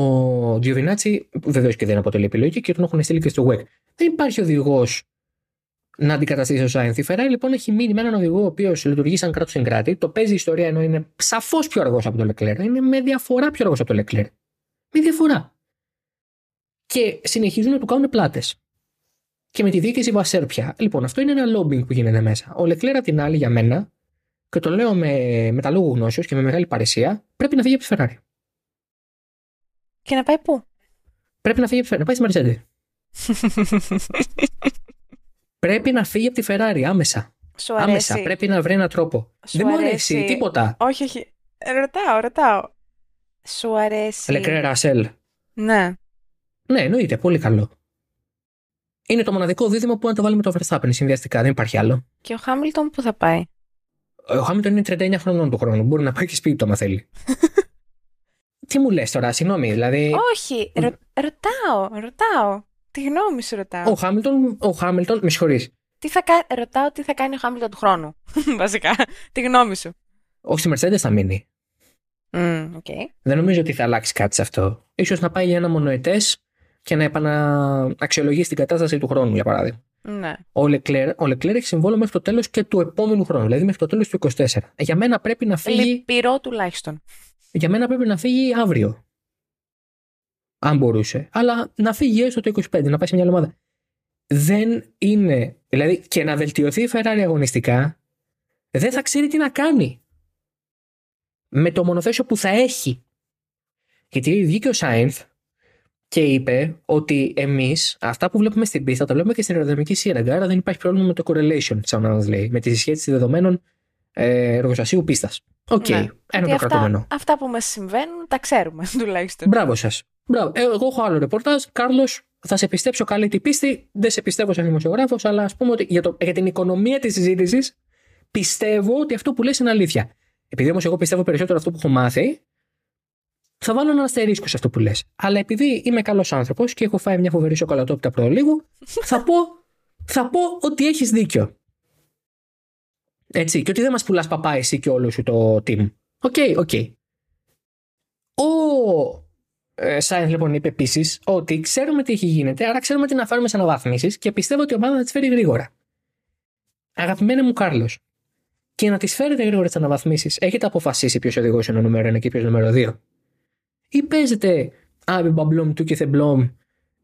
ο Τζιοβινάτσι βεβαίως και δεν αποτελεί επιλογή και τον έχουν στείλει και στο WEC. Δεν υπάρχει οδηγός να αντικαταστήσει ο Σάινθ. Η Ferrari λοιπόν έχει μείνει με έναν οδηγό ο οποίος λειτουργεί σαν κράτος συγκράτη. Το παίζει η ιστορία ενώ είναι σαφώς πιο αργός από τον Leclerc. Είναι με διαφορά πιο αργός από τον Leclerc. Με διαφορά. Και συνεχίζουν να του κάνουν πλάτες. Και με τη διοίκηση Βασέρ πια. Λοιπόν, αυτό είναι ένα lobbying που γίνεται μέσα. Ο Leclerc απ' την άλλη για μένα, και το λέω με, με τα λόγου γνώσεως και με μεγάλη παρεσία, πρέπει να φύγει από τη Ferrari. Και να πάει πού; Πρέπει να φύγει από τη Ferrari. Να πάει στη Mercedes. Πρέπει να φύγει από τη Ferrari άμεσα. Σου αρέσει. Άμεσα. Πρέπει να βρει έναν τρόπο. Σου Δεν μου αρέσει αρέσει. τίποτα. Όχι, όχι. Ε, Ρωτάω, ρωτάω. Σου αρέσει. Λεκρέ Ρασέλ. Ναι. Ναι, εννοείται. Πολύ καλό. Είναι το μοναδικό δίδυμο που αν το βάλουμε το Verstappen συνδυαστικά. Δεν υπάρχει άλλο. Και ο Χάμιλτον που θα πάει; Ο Χάμιλτον είναι 39 χρονών του χρόνου. Μπορεί να πάει και σπίτι του άμα θέλει. Τι μου λες τώρα, συγγνώμη. Δηλαδή, Όχι, ρω- ρωτάω, ρωτάω. Τη γνώμη σου ρωτάω. ο Χάμιλτον, ο Χάμιλτον, με συγχωρείς. Τι θα κα... Ρωτάω τι θα κάνει ο Χάμιλτον του χρόνου. Βασικά. Τη γνώμη σου. Όχι στη Mercedes θα μείνει. Μμ, οκ. Δεν νομίζω ότι θα αλλάξει κάτι σε αυτό. Ίσως να πάει για ένα μονοετές και να επαναξιολογήσει την κατάσταση του χρόνου, για παράδειγμα. Ναι. Ο Leclerc, ο Leclerc έχει συμβόλαιο μέχρι το τέλος και του επόμενου χρόνου, δηλαδή μέχρι το τέλος του 24. Ε, Για μένα πρέπει να φύγει, Λυπηρό τουλάχιστον. Για μένα πρέπει να φύγει αύριο. Αν μπορούσε. Αλλά να φύγει έστω το 25, να πάει σε μια άλλη ομάδα. Δεν είναι. Δηλαδή και να βελτιωθεί η Ferrari αγωνιστικά, δεν θα ξέρει τι να κάνει. Με το μονοθέσιο που θα έχει. Γιατί βγήκε ο Σάινθ και είπε ότι εμείς αυτά που βλέπουμε στην πίστα τα βλέπουμε και στην αεροδρομική σύραγγα. Άρα δεν υπάρχει πρόβλημα με το correlation, σαν να μας λέει, με τη συσχέτιση δεδομένων ε, εργοστασίου πίστας. Οκ, Ναι. ένα Γιατί το αυτά, κρατούμενο. αυτά που μας συμβαίνουν τα ξέρουμε τουλάχιστον. Μπράβο σας. Μπράβο. Ε, εγώ έχω άλλο ρεπορτάζ. Κάρλος, θα σε πιστέψω καλή την πίστη. Δεν σε πιστεύω σαν δημοσιογράφος, αλλά ας πούμε ότι για, το, για την οικονομία της συζήτησης πιστεύω ότι αυτό που λες είναι αλήθεια. Επειδή όμως εγώ πιστεύω περισσότερο αυτό που έχω μάθει, θα βάλω ένα αστερίσκο σε αυτό που λες. Αλλά επειδή είμαι καλός άνθρωπος και έχω φάει μια φοβερή σοκολατόπιτα προλίγου, θα πω, θα πω ότι έχεις δίκιο. Έτσι, και ότι δεν μας πουλάς παπά εσύ και όλο σου το team. OK, OK. Ο ε, Σάινθ λοιπόν είπε επίσης ότι ξέρουμε τι γίνεται, άρα ξέρουμε τι να φέρουμε σε αναβάθμισεις και πιστεύω ότι η ομάδα θα τις φέρει γρήγορα. Αγαπημένε μου Κάρλος, και να τις φέρετε γρήγορα τις αναβαθμίσεις, έχετε αποφασίσει ποιος οδηγός είναι ο νούμερο 1 και ποιος νούμερο 2. Ή παίζετε α μπε μπα μπλομ του κίθε μπλομ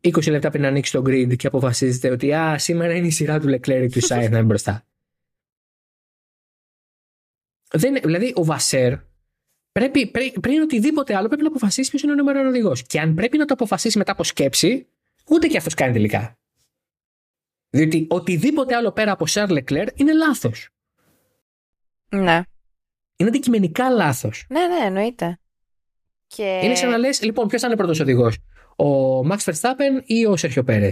20 λεπτά πριν ανοίξει το grid και αποφασίζετε ότι α, σήμερα είναι η σειρά του Leclerc του Σάινθ να είναι μπροστά. Δεν, δηλαδή ο Βασέρ πρέπει, πρέ- πριν οτιδήποτε άλλο πρέπει να αποφασίσει ποιος είναι ο νούμερο ένα οδηγός. Και αν πρέπει να το αποφασίσει μετά από σκέψη, ούτε και αυτός κάνει τελικά. Διότι οτιδήποτε άλλο πέρα από Σαρ Λεκλέρ είναι λάθος. Ναι. Είναι αντικειμενικά λάθος. Ναι, ναι, εννοείται. Και... Είναι σαν να λες, λοιπόν, ποιος θα είναι πρώτος οδηγός, ο Max Verstappen ή ο Σέρχιο Πέρε.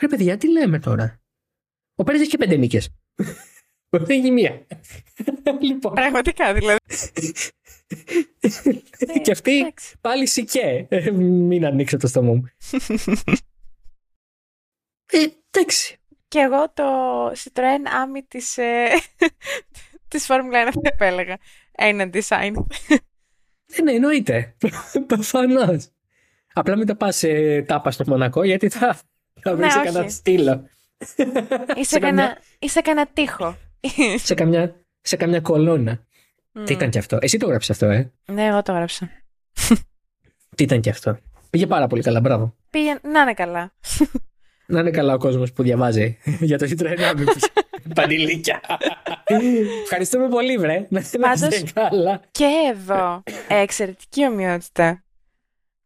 Ρε παιδιά, τι λέμε τώρα; Ο Πέρε έχει και πέντε νίκες. Δεν έχει μία. λοιπόν, Πραγματικά, δηλαδή. και αυτή εντάξει. πάλι σικέ. Ε, Μην ανοίξω το στόμα μου. Ε, εντάξει. Και εγώ το Citroën Ami της, ε, της Formula 1 θα επέλεγα. Ένα design. Ε, ναι, εννοείται. Προφανώς. Απλά μην τα πας ε, τάπα στο Μονακό γιατί θα, θα βρεις Ναι, κανένα όχι. στήλο. Είσαι καμιά- κανένα είσαι κανένα τείχο. σε, καμιά, σε καμιά κολόνα. Μμ. Τι ήταν κι αυτό; Εσύ το γράψει αυτό, ε; Ναι, εγώ το έγραψα. Τι ήταν κι αυτό; Πήγε πάρα πολύ καλά, μπράβο. Πήγε να είναι καλά. Να είναι καλά ο κόσμος που διαβάζει για το Citroën Ami. Παντιλίκια. Ευχαριστούμε πολύ, βρε. Να είστε Πάντως- καλά. Και εδώ, ε, εξαιρετική ομοιότητα.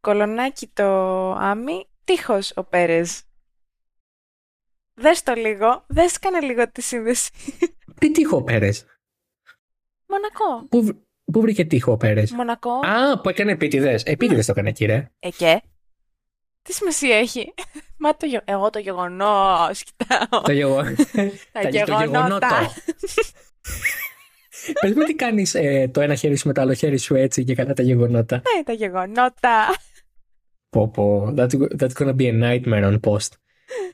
Κολονάκι το Άμι, τείχος ο Πέρες. Δες το λίγο, δες κάνε λίγο τη σύνδεση. Τι τείχο ο Πέρες; Μονακό. Πού, βρ- πού βρήκε τείχο ο Πέρες; Μονακό. Α, που έκανε επίτηδες. Επίτηδες το έκανε, κύριε. Ε, και; Τι σημασία έχει; Μα το γε... Εγώ το γεγονός, κοιτάω. Το γεγονό. Τα το γεγονότα. Πες μου τι κάνεις ε, το ένα χέρι σου με το άλλο χέρι σου έτσι και κατά τα γεγονότα. Ναι, τα γεγονότα. Πω πω, that's, that's gonna be a nightmare on post.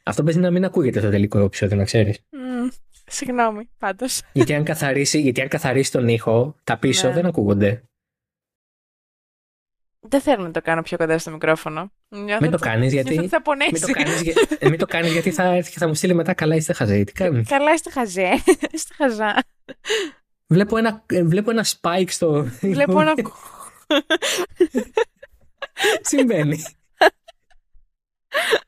Αυτό παίζει να μην ακούγεται στο τελικό επεισόδιο, να ξέρεις. Μμ, Συγγνώμη, πάντως. γιατί, αν καθαρίσει, γιατί αν καθαρίσει τον ήχο, τα πίσω Ναι. δεν ακούγονται. Δεν θέλω να το κάνω πιο κοντά στο μικρόφωνο. Νιώθω Μην το ότι- κάνεις νιώθω γιατί... ότι θα πονέσει. Μην το κάνεις, για- ε, μην το κάνεις γιατί θα έρθει και θα μου στείλει μετά καλά είστε χαζέ. Τι κάνεις; Καλά είστε χαζέ. Είστε χαζά. Βλέπω ένα, ε, βλέπω ένα spike στο... Βλέπω ένα... Συμβαίνει.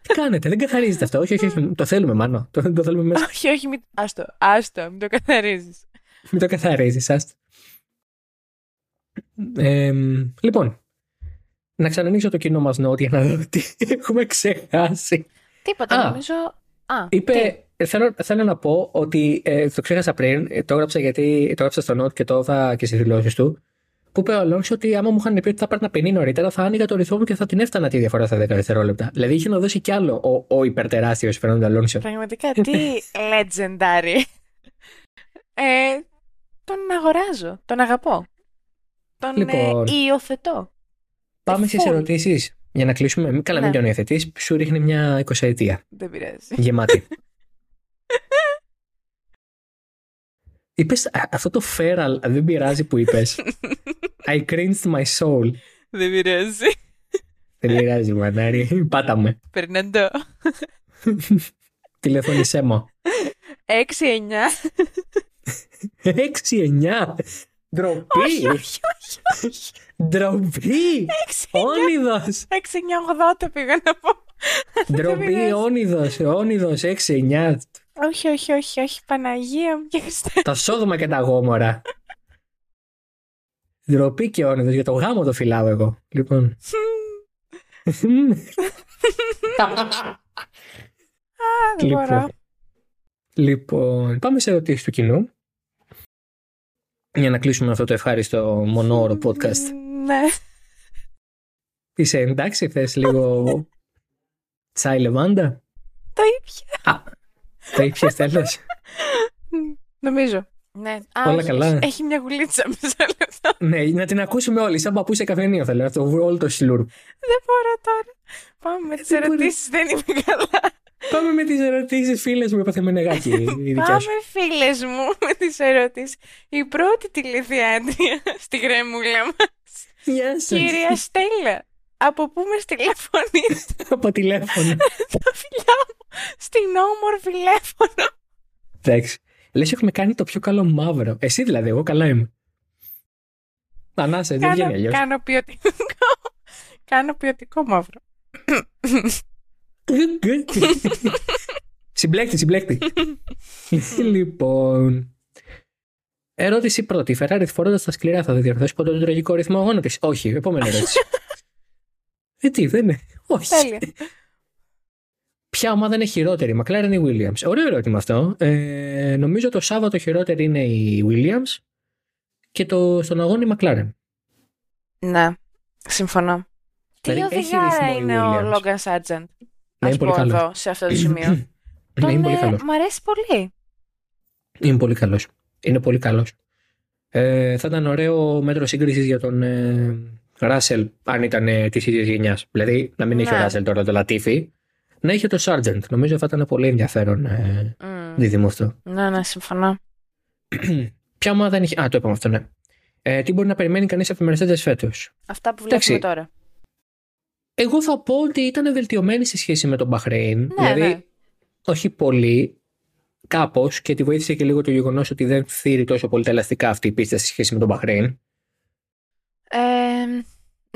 Τι κάνετε, δεν καθαρίζετε αυτό. Όχι, όχι, όχι. Το θέλουμε, μάνο. Το, το θέλουμε μέσα. όχι, όχι, μην... άστο, άστο, μην το καθαρίζεις. Μην το καθαρίζεις, άστο. Ε, λοιπόν, να ξανανοίξω το κοινό μας νότια να δω τι έχουμε ξεχάσει. Τίποτα, Α. νομίζω... Α, τι; Είπε, ε, θέλω, θέλω να πω ότι ε, το ξέχασα πριν, ε, το έγραψα γιατί το έγραψα στο note και το είδα και στις δηλώσεις του. Που είπε ο Αλόνσο ότι άμα μου είχαν πει ότι θα έπαιρνα 50 νωρίτερα, θα άνοιγα το ρυθμό μου και θα την έφτανα τη διαφορά στα 10 δευτερόλεπτα. Δηλαδή είχε να δώσει κι άλλο ο, ο υπερτεράστιος Φερνάντο Αλόνσο. Πραγματικά, τι legendary. Ε, τον αγοράζω, τον αγαπώ. Τον Λοιπόν. ε, υιοθετώ. Πάμε στις full. ερωτήσεις. Για να κλείσουμε. Μην καλά, μην Ναι. τον υιοθετείς. Σου ρίχνει μια 20 ετία. Δεν πειράζει. Γεμάτη. Είπες α, αυτό το feral, δεν πειράζει που είπες. I cringed my soul. Δεν πειράζει. Δεν πειράζει, μανάρι. Πάτα με. Περναντό. Τηλεφώνησέ μου. 6-9. 6-9. Ντροπή. Όχι, όχι, όχι, όχι. Ντροπή. 6-9. Όνειδος. 6-9-80 πήγα να πω. Ντροπή, πειράζει. όνειδος. Όνειδος. 6-9. Όχι, όχι, όχι, όχι. Παναγία μου και Χριστέ. Τα σόδομα και τα γόμορα. Ντροπή και όνειδος. Για το γάμο το φυλάω εγώ. Λοιπόν. Α, δεν μπορώ. Λοιπόν, λοιπόν, πάμε σε ερωτήσεις του κοινού. Για να κλείσουμε αυτό το ευχάριστο μονόωρο podcast. Ναι. Είσαι εντάξει, θες λίγο τσάι λεβάντα; Το ήπια. Το ήπιες τέλος; Νομίζω. Ναι. Α, Όλα όχι, καλά. Έχει, έχει μια γουλίτσα μισό λεπτό. ναι, να την ακούσουμε όλοι, σαν παππού σε καφενείο θέλω. Αυτό, όλο το σλουρπ. Δεν μπορώ τώρα. Πάμε με τις Δεν μπορεί. ερωτήσεις, δεν είμαι καλά. Πάμε με τις ερωτήσεις φίλες μου, είπα νεγάκι η δικιά σου. Πάμε φίλες μου με τις ερωτήσεις. Η πρώτη τηλεθεάτρια στη γρέμουλα μας. Γεια σας. Κυρία Στέλλα, από πού με τηλεφωνείτε Από τηλέφωνο. τα φιλιά μου στην όμορφη τηλέφωνο. Εντάξει. Λες έχουμε κάνει το πιο καλό μαύρο. Εσύ δηλαδή, εγώ καλά είμαι. Ανάσε, δεν βγαίνει Κάνω, αλλιώς. κάνω ποιοτικό. κάνω ποιοτικό μαύρο. συμπλέκτη, συμπλέκτη. λοιπόν. Ερώτηση πρώτη. Η Ferrari φορώντας τα σκληρά θα διορθώσει ποτέ τον τραγικό ρυθμό αγώνα της; Όχι. Επόμενη ερώτηση. ε, τι, δεν είναι. Όχι. Τέλεια. Ποια ομάδα είναι χειρότερη, McLaren ή Williams; Ωραίο ερώτημα αυτό. Ε, νομίζω το Σάββατο χειρότερη είναι η Williams και το, στον αγώνα η McLaren. Ναι, συμφωνώ. Τι Δηλαδή, έχει οδηγάρα ρυθμό η είναι ο Williams. Logan Sargent. Ναι, Ας είναι πολύ πω καλό. εδώ, σε αυτό το σημείο. ναι, Τον, είναι πολύ ε, καλό. Μ' αρέσει πολύ. Είναι πολύ καλός. Είναι πολύ καλός. Ε, θα ήταν ωραίο μέτρο σύγκρισης για τον ε, Ράσελ αν ήταν ε, της ίδιας γενιάς. Δηλαδή να μην είχε ο Ναι. Ράσελ τώρα το Λατίφι, να είχε το Σάρτζεντ. Νομίζω θα ήταν πολύ ενδιαφέρον ε, Μμ. δίδυμο αυτό. Ναι, ναι, συμφωνώ. Ποια ομάδα είναι. χει- Α, το είπαμε αυτό, ναι. Ε, τι μπορεί να περιμένει κανείς από τη Mercedes φέτος; Αυτά που Εντάξει. βλέπουμε τώρα. Εγώ θα πω ότι ήταν βελτιωμένη σε σχέση με τον Μπαχρέιν. δηλαδή, ναι. όχι πολύ, κάπως και τη βοήθησε και λίγο το γεγονός ότι δεν θύρει τόσο πολύ τα ελαστικά αυτή η πίστα σε σχέση με τον Μπαχρέιν. Ε,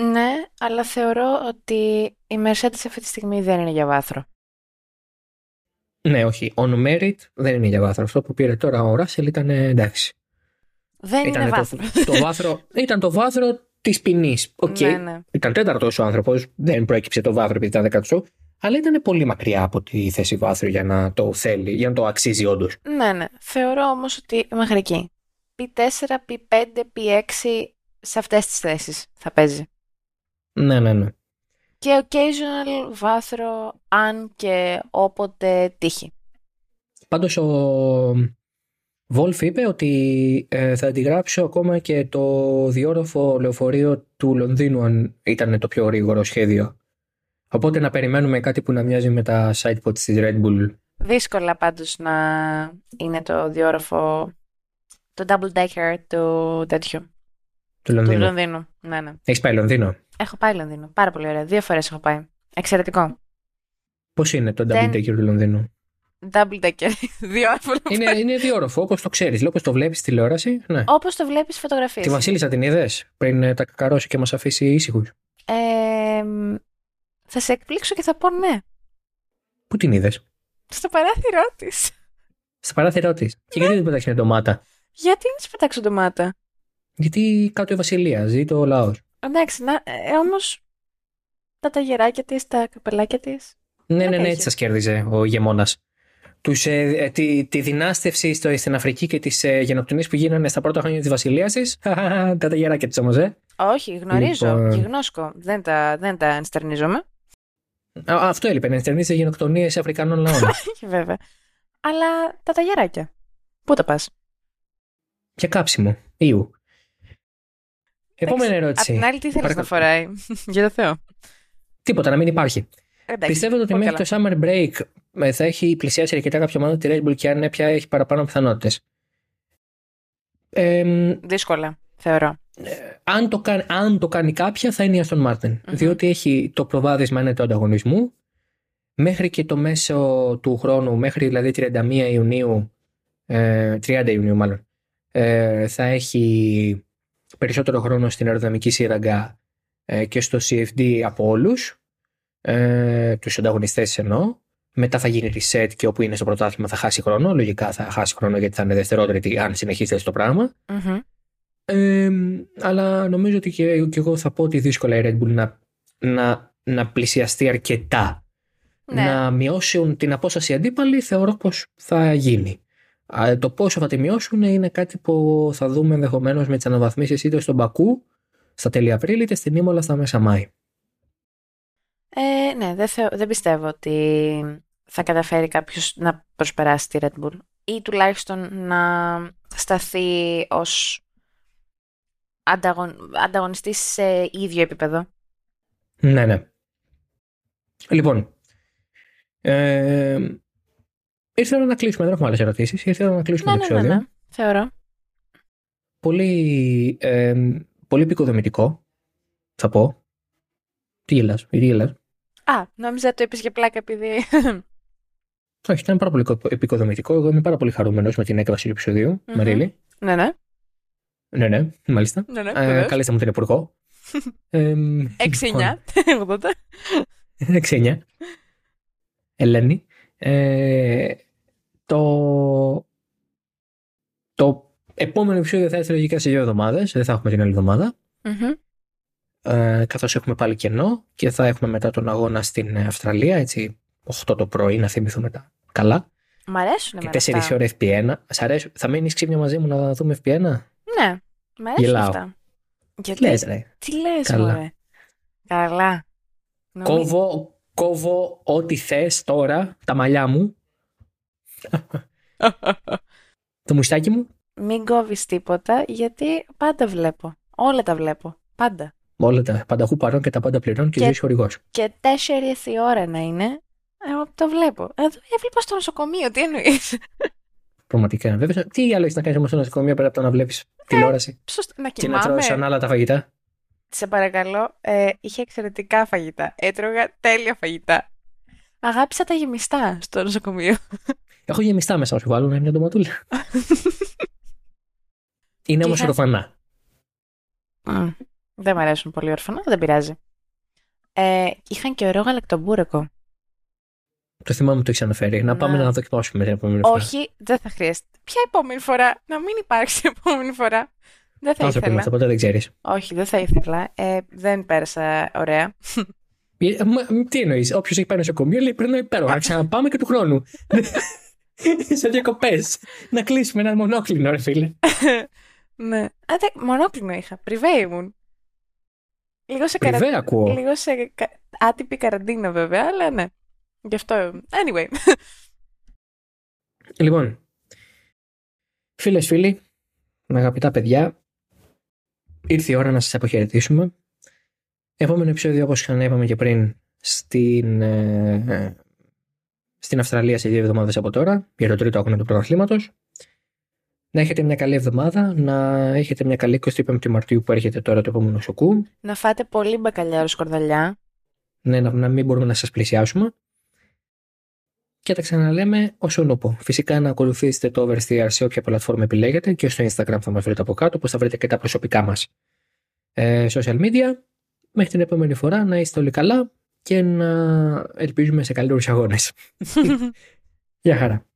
ναι, αλλά θεωρώ ότι η Mercedes αυτή τη στιγμή δεν είναι για βάθρο. Ναι, όχι. On merit δεν είναι για βάθρο. Αυτό που πήρε τώρα ο Ράσελ ήταν ε, εντάξει. Δεν είναι Ήταν βάθρο. το, το βάθρο, ήταν το βάθρο της ποινής. Οκ. Ναι, ναι. Ήταν τέταρτος ο άνθρωπος. Δεν προέκυψε το βάθρο επειδή ήταν δέκατος. Αλλά ήταν πολύ μακριά από τη θέση βάθρου για να το θέλει, για να το αξίζει όντως. Ναι, ναι. Θεωρώ όμως ότι μέχρι εκεί. P4, P5, P6 σε αυτές τις θέσεις θα παίζει. Ναι, ναι, ναι. Και occasional βάθρο αν και όποτε τύχει. Πάντως ο, Βόλφ είπε ότι ε, θα αντιγράψω ακόμα και το διόροφο λεωφορείο του Λονδίνου αν ήταν το πιο γρήγορο σχέδιο. Οπότε να περιμένουμε κάτι που να μοιάζει με τα sidepods της Red Bull. Δύσκολα πάντως να είναι το διόροφο, το double decker του τέτοιου. Του Λονδίνου. Του Λονδίνου. Ναι, ναι. Έχεις πάει Λονδίνο; Έχω πάει Λονδίνο. Πάρα πολύ ωραία. Δύο φορές έχω πάει. Εξαιρετικό. Πώς είναι το double Δεν- decker του Λονδίνου; Double decker. Διόροφο. Είναι, είναι διόροφο όπως το ξέρεις. Όπως το βλέπεις στη τηλεόραση. Ναι. Όπως το βλέπεις στις φωτογραφίες. Τη Βασίλισσα την είδες πριν ε, τα κακαρώσεις και μας αφήσει ήσυχους; Ε, θα σε εκπλήξω και θα πω ναι. Πού την είδες; Στο παράθυρό της. Στα παράθυρά της. Και γιατί δεν πετάξει μια ντομάτα; Γιατί να της πετάξω ντομάτα; Γιατί κάτω η Βασιλεία, ζει το λαός. Εντάξει, να, ε, όμως τα ταγεράκια της, τα καπελάκια της. Ναι, ναι, ναι, έχει. έτσι σας κέρδιζε ο ηγεμόνας. Τους, ε, ε, τη, τη δυνάστευση στο, στην Αφρική και τις ε, γενοκτονίες που γίνανε στα πρώτα χρόνια της Βασιλείας της. τα ταγεράκια της όμως, ε. Όχι, γνωρίζω, Λοιπόν. γιγνώσκω. Δεν τα, δεν τα ενστερνίζομαι. Α, αυτό έλειπε, να ενστερνίσει γενοκτονίες Αφρικανών λαών. Όχι βέβαια. Αλλά τα ταγεράκια. Πού τα πας; και κάψιμο. Ιου. Επόμενη Απ' ερώτηση. την άλλη τι θέλεις να Παρακαλώ. φοράει; Για το Θεό. Τίποτα, να μην υπάρχει. Εντάξει, Πιστεύετε ότι πολύ μέχρι το summer break ε, θα έχει πλησιάσει αρκετά κάποια ομάδα τη Red Bull και αν ναι, πια έχει παραπάνω πιθανότητες. Ε, Δύσκολα, θεωρώ. αν, το κάνει, αν το κάνει κάποια θα είναι η Aston Martin. Διότι έχει το προβάδισμα είναι του ανταγωνισμού. Μέχρι και το μέσο του χρόνου, μέχρι δηλαδή 31 Ιουνίου, ε, 30 Ιουνίου μάλλον, ε, θα έχει περισσότερο χρόνο στην αεροδυναμική σύραγγα ε, και στο CFD από όλους. Ε, τους ανταγωνιστές εννοώ. Μετά θα γίνει reset και όπου είναι στο πρωτάθλημα θα χάσει χρόνο. Λογικά θα χάσει χρόνο γιατί θα είναι δευτερότερη αν συνεχίσει έτσι το πράγμα. Μμμ. Ε, αλλά νομίζω ότι και, και εγώ θα πω ότι δύσκολα η Red Bull να, να, να πλησιαστεί αρκετά. Ναι. Να μειώσουν την απόσταση αντίπαλη θεωρώ πως θα γίνει. Α, το πόσο θα τη μειώσουν είναι κάτι που θα δούμε ενδεχομένως με τις αναβαθμίσεις είτε στον Μπακού στα τέλη Απρίλη είτε στην Ήμολα στα μέσα Μάη. Ε, ναι, δεν, θεω- δεν πιστεύω ότι θα καταφέρει κάποιος να προσπεράσει τη Red Bull ή τουλάχιστον να σταθεί ως ανταγων... ανταγωνιστής σε ίδιο επίπεδο. Ναι, ναι. Λοιπόν. Ε, ήρθε η ώρα να κλείσουμε. Δεν έχουμε άλλες ερωτήσεις. Ήρθε η ώρα να κλείσουμε Ναι, το ναι, ναι, επεισόδιο. ναι, θεωρώ. Πολύ, ε, πολύ επικοδομητικό, θα πω. Τι γελάς, γιατί γελάς. Α, νόμιζα το είπες για πλάκα επειδή... Όχι, ήταν πάρα πολύ επικοδομητικό. Εγώ είμαι πάρα πολύ χαρούμενος με την έκβαση του επεισοδίου, Μμμ. Μαρίλη. ναι, ναι. Ναι, ναι, μάλιστα. ναι, ναι Ε, βεβαίως. καλέστε μου την Υπουργό. Ε, 6-9, 80. 6-9. Ελένη. Ε, το, το επόμενο επεισόδιο θα έρθει λογικά σε δύο εβδομάδες. Δεν θα έχουμε την άλλη εβδομάδα. Μμμ. Ε, Καθώς έχουμε πάλι κενό και θα έχουμε μετά τον αγώνα στην Αυστραλία. Έτσι, 8 το πρωί, να θυμηθούμε τα καλά. Μ' αρέσουν Και εμένα 4 αυτά. ώρα FP1. Σ' αρέσει, θα μείνεις ξύπνια μαζί μου να δούμε FP1. Ναι, μ' αρέσουν Γελάω. αυτά. Γιατί... Λες, ρε. Τι λες, Καλά. μωρέ. Καλά. Νομίζω- Κόβω, κόβω ό,τι θες τώρα, τα μαλλιά μου, το μουστάκι μου. Μην κόβεις τίποτα, γιατί πάντα βλέπω. Όλα τα βλέπω. Πάντα. Όλα τα πανταχού παρόν και τα πάντα πληρώνουν και, Και- ζωής χορηγός. Και τέσσερις η ώρα να είναι, εγώ το βλέπω. Εδώ έβλεπα στο νοσοκομείο, τι εννοείς; Πραγματικά. Βέβαια, τι άλλο έχεις να κάνεις όμως στο νοσοκομείο πέρα από το να βλέπεις τηλεόραση; Σωστά, να και να Ε, κοιμάμαι. τρώεις άλλα τα φαγητά; Σε παρακαλώ, ε, είχε εξαιρετικά φαγητά. Έτρωγα τέλεια φαγητά. Αγάπησα τα γεμιστά στο νοσοκομείο. Έχω γεμιστά μέσα να σου βάλω μια ντοματούλα. Είναι όμως είχα- ροφανά. Μμ. Δεν μου αρέσουν πολύ ορφανά, δεν πειράζει. Ε, είχαν και ωραίο γαλακτομπούρεκο. Το θυμάμαι που το έχεις αναφέρει. Να πάμε Ναι. να δοκιμάσουμε την επόμενη φορά. Όχι, δεν θα χρειαστεί. Ποια επόμενη φορά, να μην υπάρξει επόμενη φορά. Δεν θα Άνθρωποι ήθελα. είμαστε, ποτέ δεν ξέρεις. Όχι, δεν θα ήθελα. Ε, δεν πέρασα ωραία. Τι εννοείς, Όποιος έχει πάει νοσοκομείο λέει πρέπει να υπέροχα. Να ξαναπάμε και του χρόνου. Σαν διακοπές. Να κλείσουμε ένα μονόκλινο, ρε φίλε. ναι. Α, δε, μονόκλινο είχα. Πριβέ ήμουν. Λίγο σε, καρα... Πριβέ ακούω. Λίγο σε κα- άτυπη καραντίνα βέβαια, αλλά ναι. Γι' αυτό. Anyway. Λοιπόν, Φίλες, φίλοι, αγαπητά παιδιά, ήρθε η ώρα να σας αποχαιρετήσουμε. Επόμενο επεισόδιο, όπως είπαμε και πριν, στην, ε, στην Αυστραλία σε δύο εβδομάδες από τώρα, για το τρίτο αγώνα του πρωταθλήματος. Να έχετε μια καλή εβδομάδα, να έχετε μια καλή 25η Μαρτίου που έρχεται τώρα το επόμενο σοκού. Να φάτε πολύ μπακαλιάρο σκορδαλιά. Ναι, να, να μην μπορούμε να σας πλησιάσουμε. Και τα ξαναλέμε όσο νοπό. Φυσικά να ακολουθήσετε το Oversteer σε όποια πλατφόρμα επιλέγετε και στο Instagram θα μας βρείτε από κάτω, που θα βρείτε και τα προσωπικά μας ε, social media. Μέχρι την επόμενη φορά να είστε όλοι καλά και να ελπίζουμε σε καλύτερους αγώνες. Γεια χαρά.